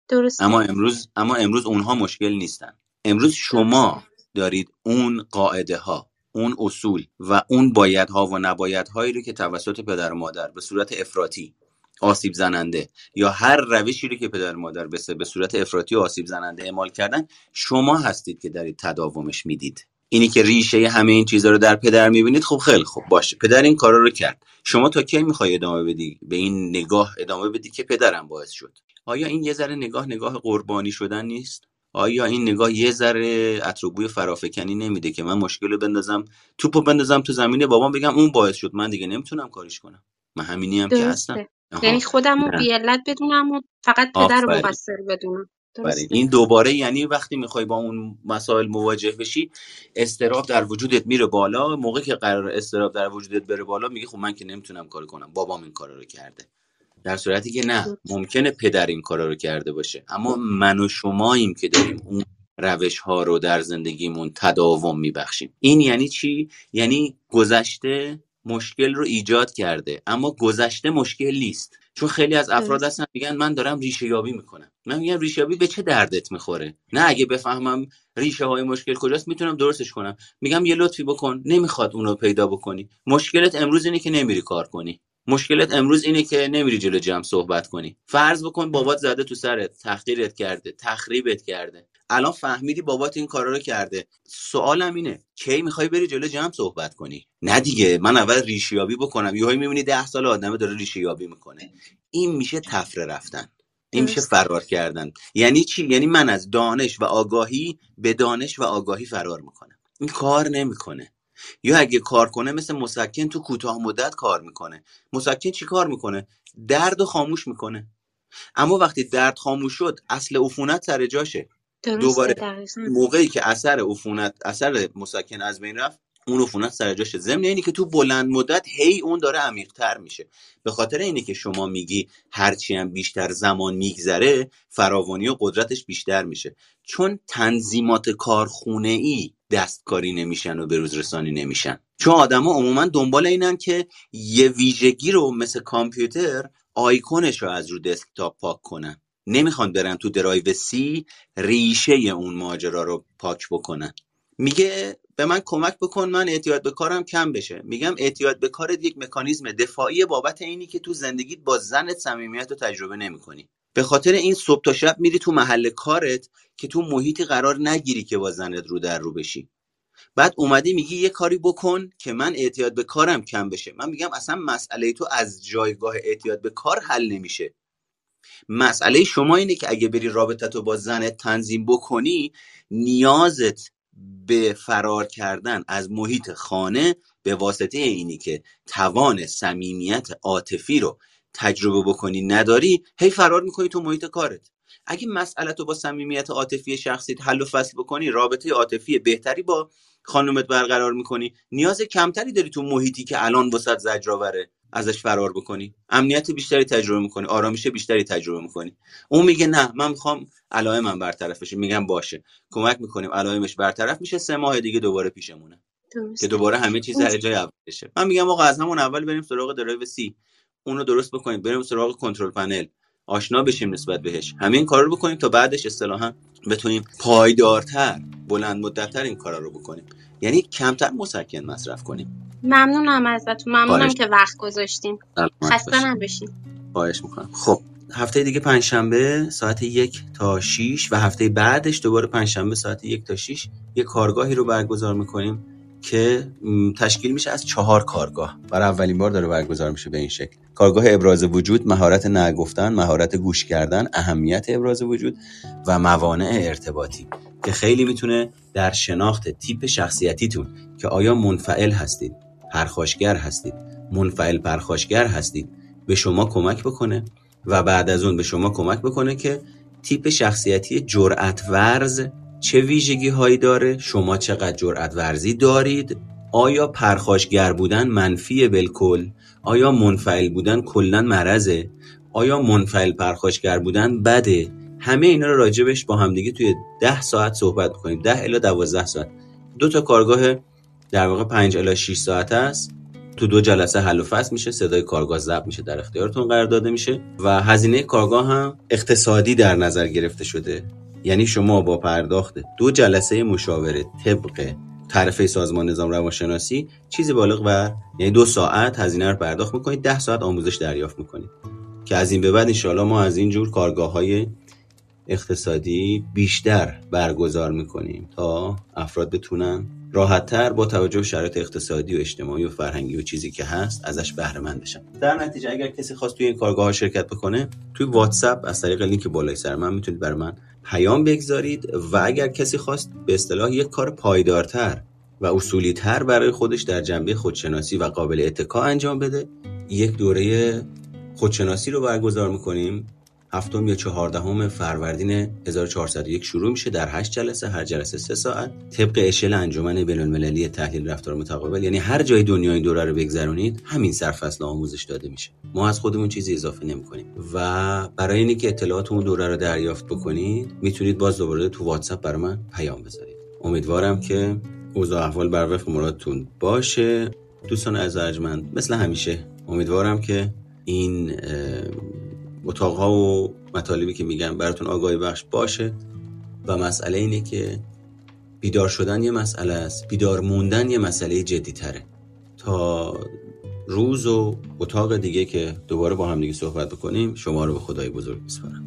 اما درسته امروز اما امروز اونها مشکل نیستن. امروز شما دارید اون قاعده ها اون اصول و اون بایدها و نبایدهایی رو که توسط پدر و مادر به صورت افراطی آسیب زننده یا هر روشی رو که پدر و مادر به به صورت افراطی و آسیب زننده اعمال کردن شما هستید که دارید تداومش می‌دید. اینی که ریشه همه این چیزها رو در پدر می‌بینید خب خیلی خوب باشه. پدر این کارا رو کرد. شما تا کی می‌خوای ادامه بدی؟ به این نگاه ادامه بدی که پدرم باعث شد. آیا این یه ذره نگاه نگاه قربانی شدن نیست؟ آیا این نگاه یه ذره اتروبوی فرافکنی نمیده که من مشکل رو بندازم توپو بندازم تو زمین بابام بگم اون باعث شد من دیگه نمی‌تونم کاریش کنم؟ من همینی هم که هستم. درسته یعنی خودم رو بدونم و فقط پدر رو مقصر بدونم. برای این دوباره یعنی وقتی می‌خوای با اون مسائل مواجه بشی استراب در وجودت میره بالا. موقعی که قرار استراب در وجودت بره بالا میگه خب من که نمی‌تونم کاری کنم. بابام این کارا رو کرده. در صورتی که نه ممکنه پدر این کارا رو کرده باشه. اما من و شماییم که داریم اون روش ها رو در زندگیمون تداوم میبخشیم. این یعنی چی؟ یعنی گذشته مشکل رو ایجاد کرده اما گذشته مشکل نیست. چون خیلی از افراد هستن میگن من دارم ریشه یابی می‌کنم. من میگم ریشه یابی به چه دردت می‌خوره؟ نه اگه بفهمم ریشه های مشکل کجاست می‌تونم درستش کنم. میگم یه لطفی بکن نمی‌خواد اونو پیدا بکنی. مشکلت امروز اینه که نمیری کار کنی. مشکلت امروز اینه که نمیری جلو جمع صحبت کنی. فرض بکن بابات زده تو سرت تحقیرت کرده تخریبت کرده. الان فهمیدی بابات این کارا رو کرده. سوالم اینه کی می‌خوای بری جلو جمع صحبت کنی؟ نه دیگه من اول ریشیابی بکنم. یهو می‌بینی ده سال آدمه داره ریشیابی می‌کنه. این میشه تفره رفتن. این میشه فرار کردن. یعنی چی؟ یعنی من از دانش و آگاهی به دانش و آگاهی فرار می‌کنم. این کار نمی‌کنه. یا اگه کار کنه مثل مسکن تو کوتاه مدت کار می‌کنه. مسکن چی کار می‌کنه؟ درد و خاموش می‌کنه. اما وقتی درد خاموش شد اصل عفونت سر جاشه. دوباره موقعی که اثر عفونت اثر مسکن از بین رفت اون عفونت سر جاشه ضمن. اینی که تو بلند مدت هی اون داره عمیق‌تر میشه. به خاطر اینی که شما میگی هرچی هم بیشتر زمان میگذره فراوانی و قدرتش بیشتر میشه. چون تنظیمات کارخونه ای دستکاری نمیشن و به روز رسانی نمیشن. چون آدما عموما دنبال اینن که یه ویژگی رو مثل کامپیوتر آیکونش رو از رو دسکتاپ پاک کنن. نمی‌خوان برن تو drive C ریشه اون ماجرا رو پاک بکنن. میگه به من کمک بکن من اعتیاد به کارم کم بشه. میگم اعتیاد به کارت یک مکانیزم دفاعی بابت اینی که تو زندگیت با زنت صمیمیت رو تجربه نمی‌کنی. به خاطر این صبح تا شب میری تو محل کارت که تو محیطی قرار نگیری که با زنت رو در رو بشی. بعد اومدی میگی یه کاری بکن که من اعتیاد به کارم کم بشه. من میگم اصلا مسئله تو از جایگاه اعتیاد به کار حل نمیشه. مسئله شما اینه که اگه بری رابطت رو با زنت تنظیم بکنی نیازت به فرار کردن از محیط خانه به واسطه اینی که توان صمیمیت عاطفی رو تجربه بکنی نداری هی فرار می‌کنی تو محیط کارت. اگه مسئله تو با صمیمیت عاطفی شخصیت حل و فصل بکنی رابطه عاطفی بهتری با خانومت برقرار می‌کنی. نیاز کمتری داری تو محیطی که الان وسط زجرآوره. ازش فرار بکنی. امنیت بیشتری تجربه می‌کنی. آرامش بیشتری تجربه می‌کنی. اون میگه نه من می‌خوام علائمم برطرف بشه میگم باشه. کمک می‌کنیم. علائمش برطرف میشه. سه ماه دیگه دوباره پیشمونه. که دوباره همه چیز در جای اول بشه من میگم آقا از همون اول بریم سراغ drive C. اونو درست بکنیم. بریم سراغ control panel. آشنا بشیم نسبت بهش. همه این کارا رو بکنیم تا بعدش اصطلاحا بتونیم پایدارتر بلند مدتتر این کارا رو بکنیم. یعنی کمتر مسکن مصرف کنیم. ممنونم ازتون. ممنونم که وقت گذاشتین. سلامت خسته نباشین. خواهش می‌کنم. خب هفته دیگه پنجشنبه ساعت یک تا 6 و هفته بعدش دوباره پنجشنبه ساعت یک تا 6 یه کارگاهی رو برگزار می‌کنیم. که تشکیل میشه از چهار کارگاه. برای اولین بار داره برگزار میشه به این شکل. کارگاه ابراز وجود مهارت نگفتن مهارت گوش کردن اهمیت ابراز وجود و موانع ارتباطی که خیلی می‌تونه در شناخت تیپ شخصیتیتون که آیا منفعل هستید پرخاشگر هستید منفعل پرخاشگر هستید به شما کمک بکنه و بعد از اون به شما کمک بکنه که تیپ شخصیتی جرأت ورز چه ویژگی هایی داره؟ شما چقدر جرأت ورزی دارید؟ آیا پرخاشگر بودن منفی بالکل؟ آیا منفعل بودن کلا مرضه؟ آیا منفعل پرخاشگر بودن بده؟ همه اینا رو راجبش با همدیگه توی ده ساعت صحبت کنیم. ده الا دوازده ساعت. دو تا کارگاه در واقع 5 الی 6 ساعت است. تو دو جلسه حل و فصل میشه. صدای کارگاه ضبط میشه. در اختیارتون قرار داده میشه. و هزینه کارگاه هم اقتصادی در نظر گرفته شده. یعنی شما با پرداخت دو جلسه مشاوره طبق تعرفه سازمان نظام روانشناسی چیزی بالغ بر یعنی دو ساعت هزینه رو پرداخت می‌کنید ده ساعت آموزش دریافت می‌کنید. که از این به بعد انشاءالله ما از این جور کارگاه های اقتصادی بیشتر برگزار می‌کنیم تا افراد بتونن راحتتر با توجه به شرایط اقتصادی و اجتماعی و فرهنگی و چیزی که هست ازش بهره مند بشن. در نتیجه اگر کسی خواست توی این کارگاه ها شرکت بکنه توی واتساپ از طریق لینک بالای سر من می‌تونید برای من پیام بگذارید و اگر کسی خواست به اصطلاح یک کار پایدارتر و اصولی تر برای خودش در جنبه خودشناسی و قابل اتکا انجام بده یک دوره خودشناسی رو برگزار می‌کنیم. هفتم یا چهاردهم فروردین 1401 شروع میشه در هشت جلسه هر جلسه سه ساعت. طبق اشل انجمن بین المللی تحلیل رفتار متقابل یعنی هر جای دنیا این دوره رو بگذرونید همین سرفصل آموزش داده میشه. ما از خودمون چیزی اضافه نمی‌کنیم. و برای اینکه که اطلاعات اون دوره رو دریافت بکنید می‌تونید باز دوباره تو واتساپ برای من پیام بذارید. امیدوارم که اوضاع احوال بر وفق مرادتون باشه. دوستان از ارجمند مثل همیشه امیدوارم که این اتاقها و مطالبی که میگم براتون آگاهی بخش باشه و مسئله اینه که بیدار شدن یه مسئله است بیدار موندن یه مسئله جدی تره تا روز و اتاق دیگه که دوباره با هم دیگه صحبت بکنیم شما رو به خدای بزرگ میسپارم.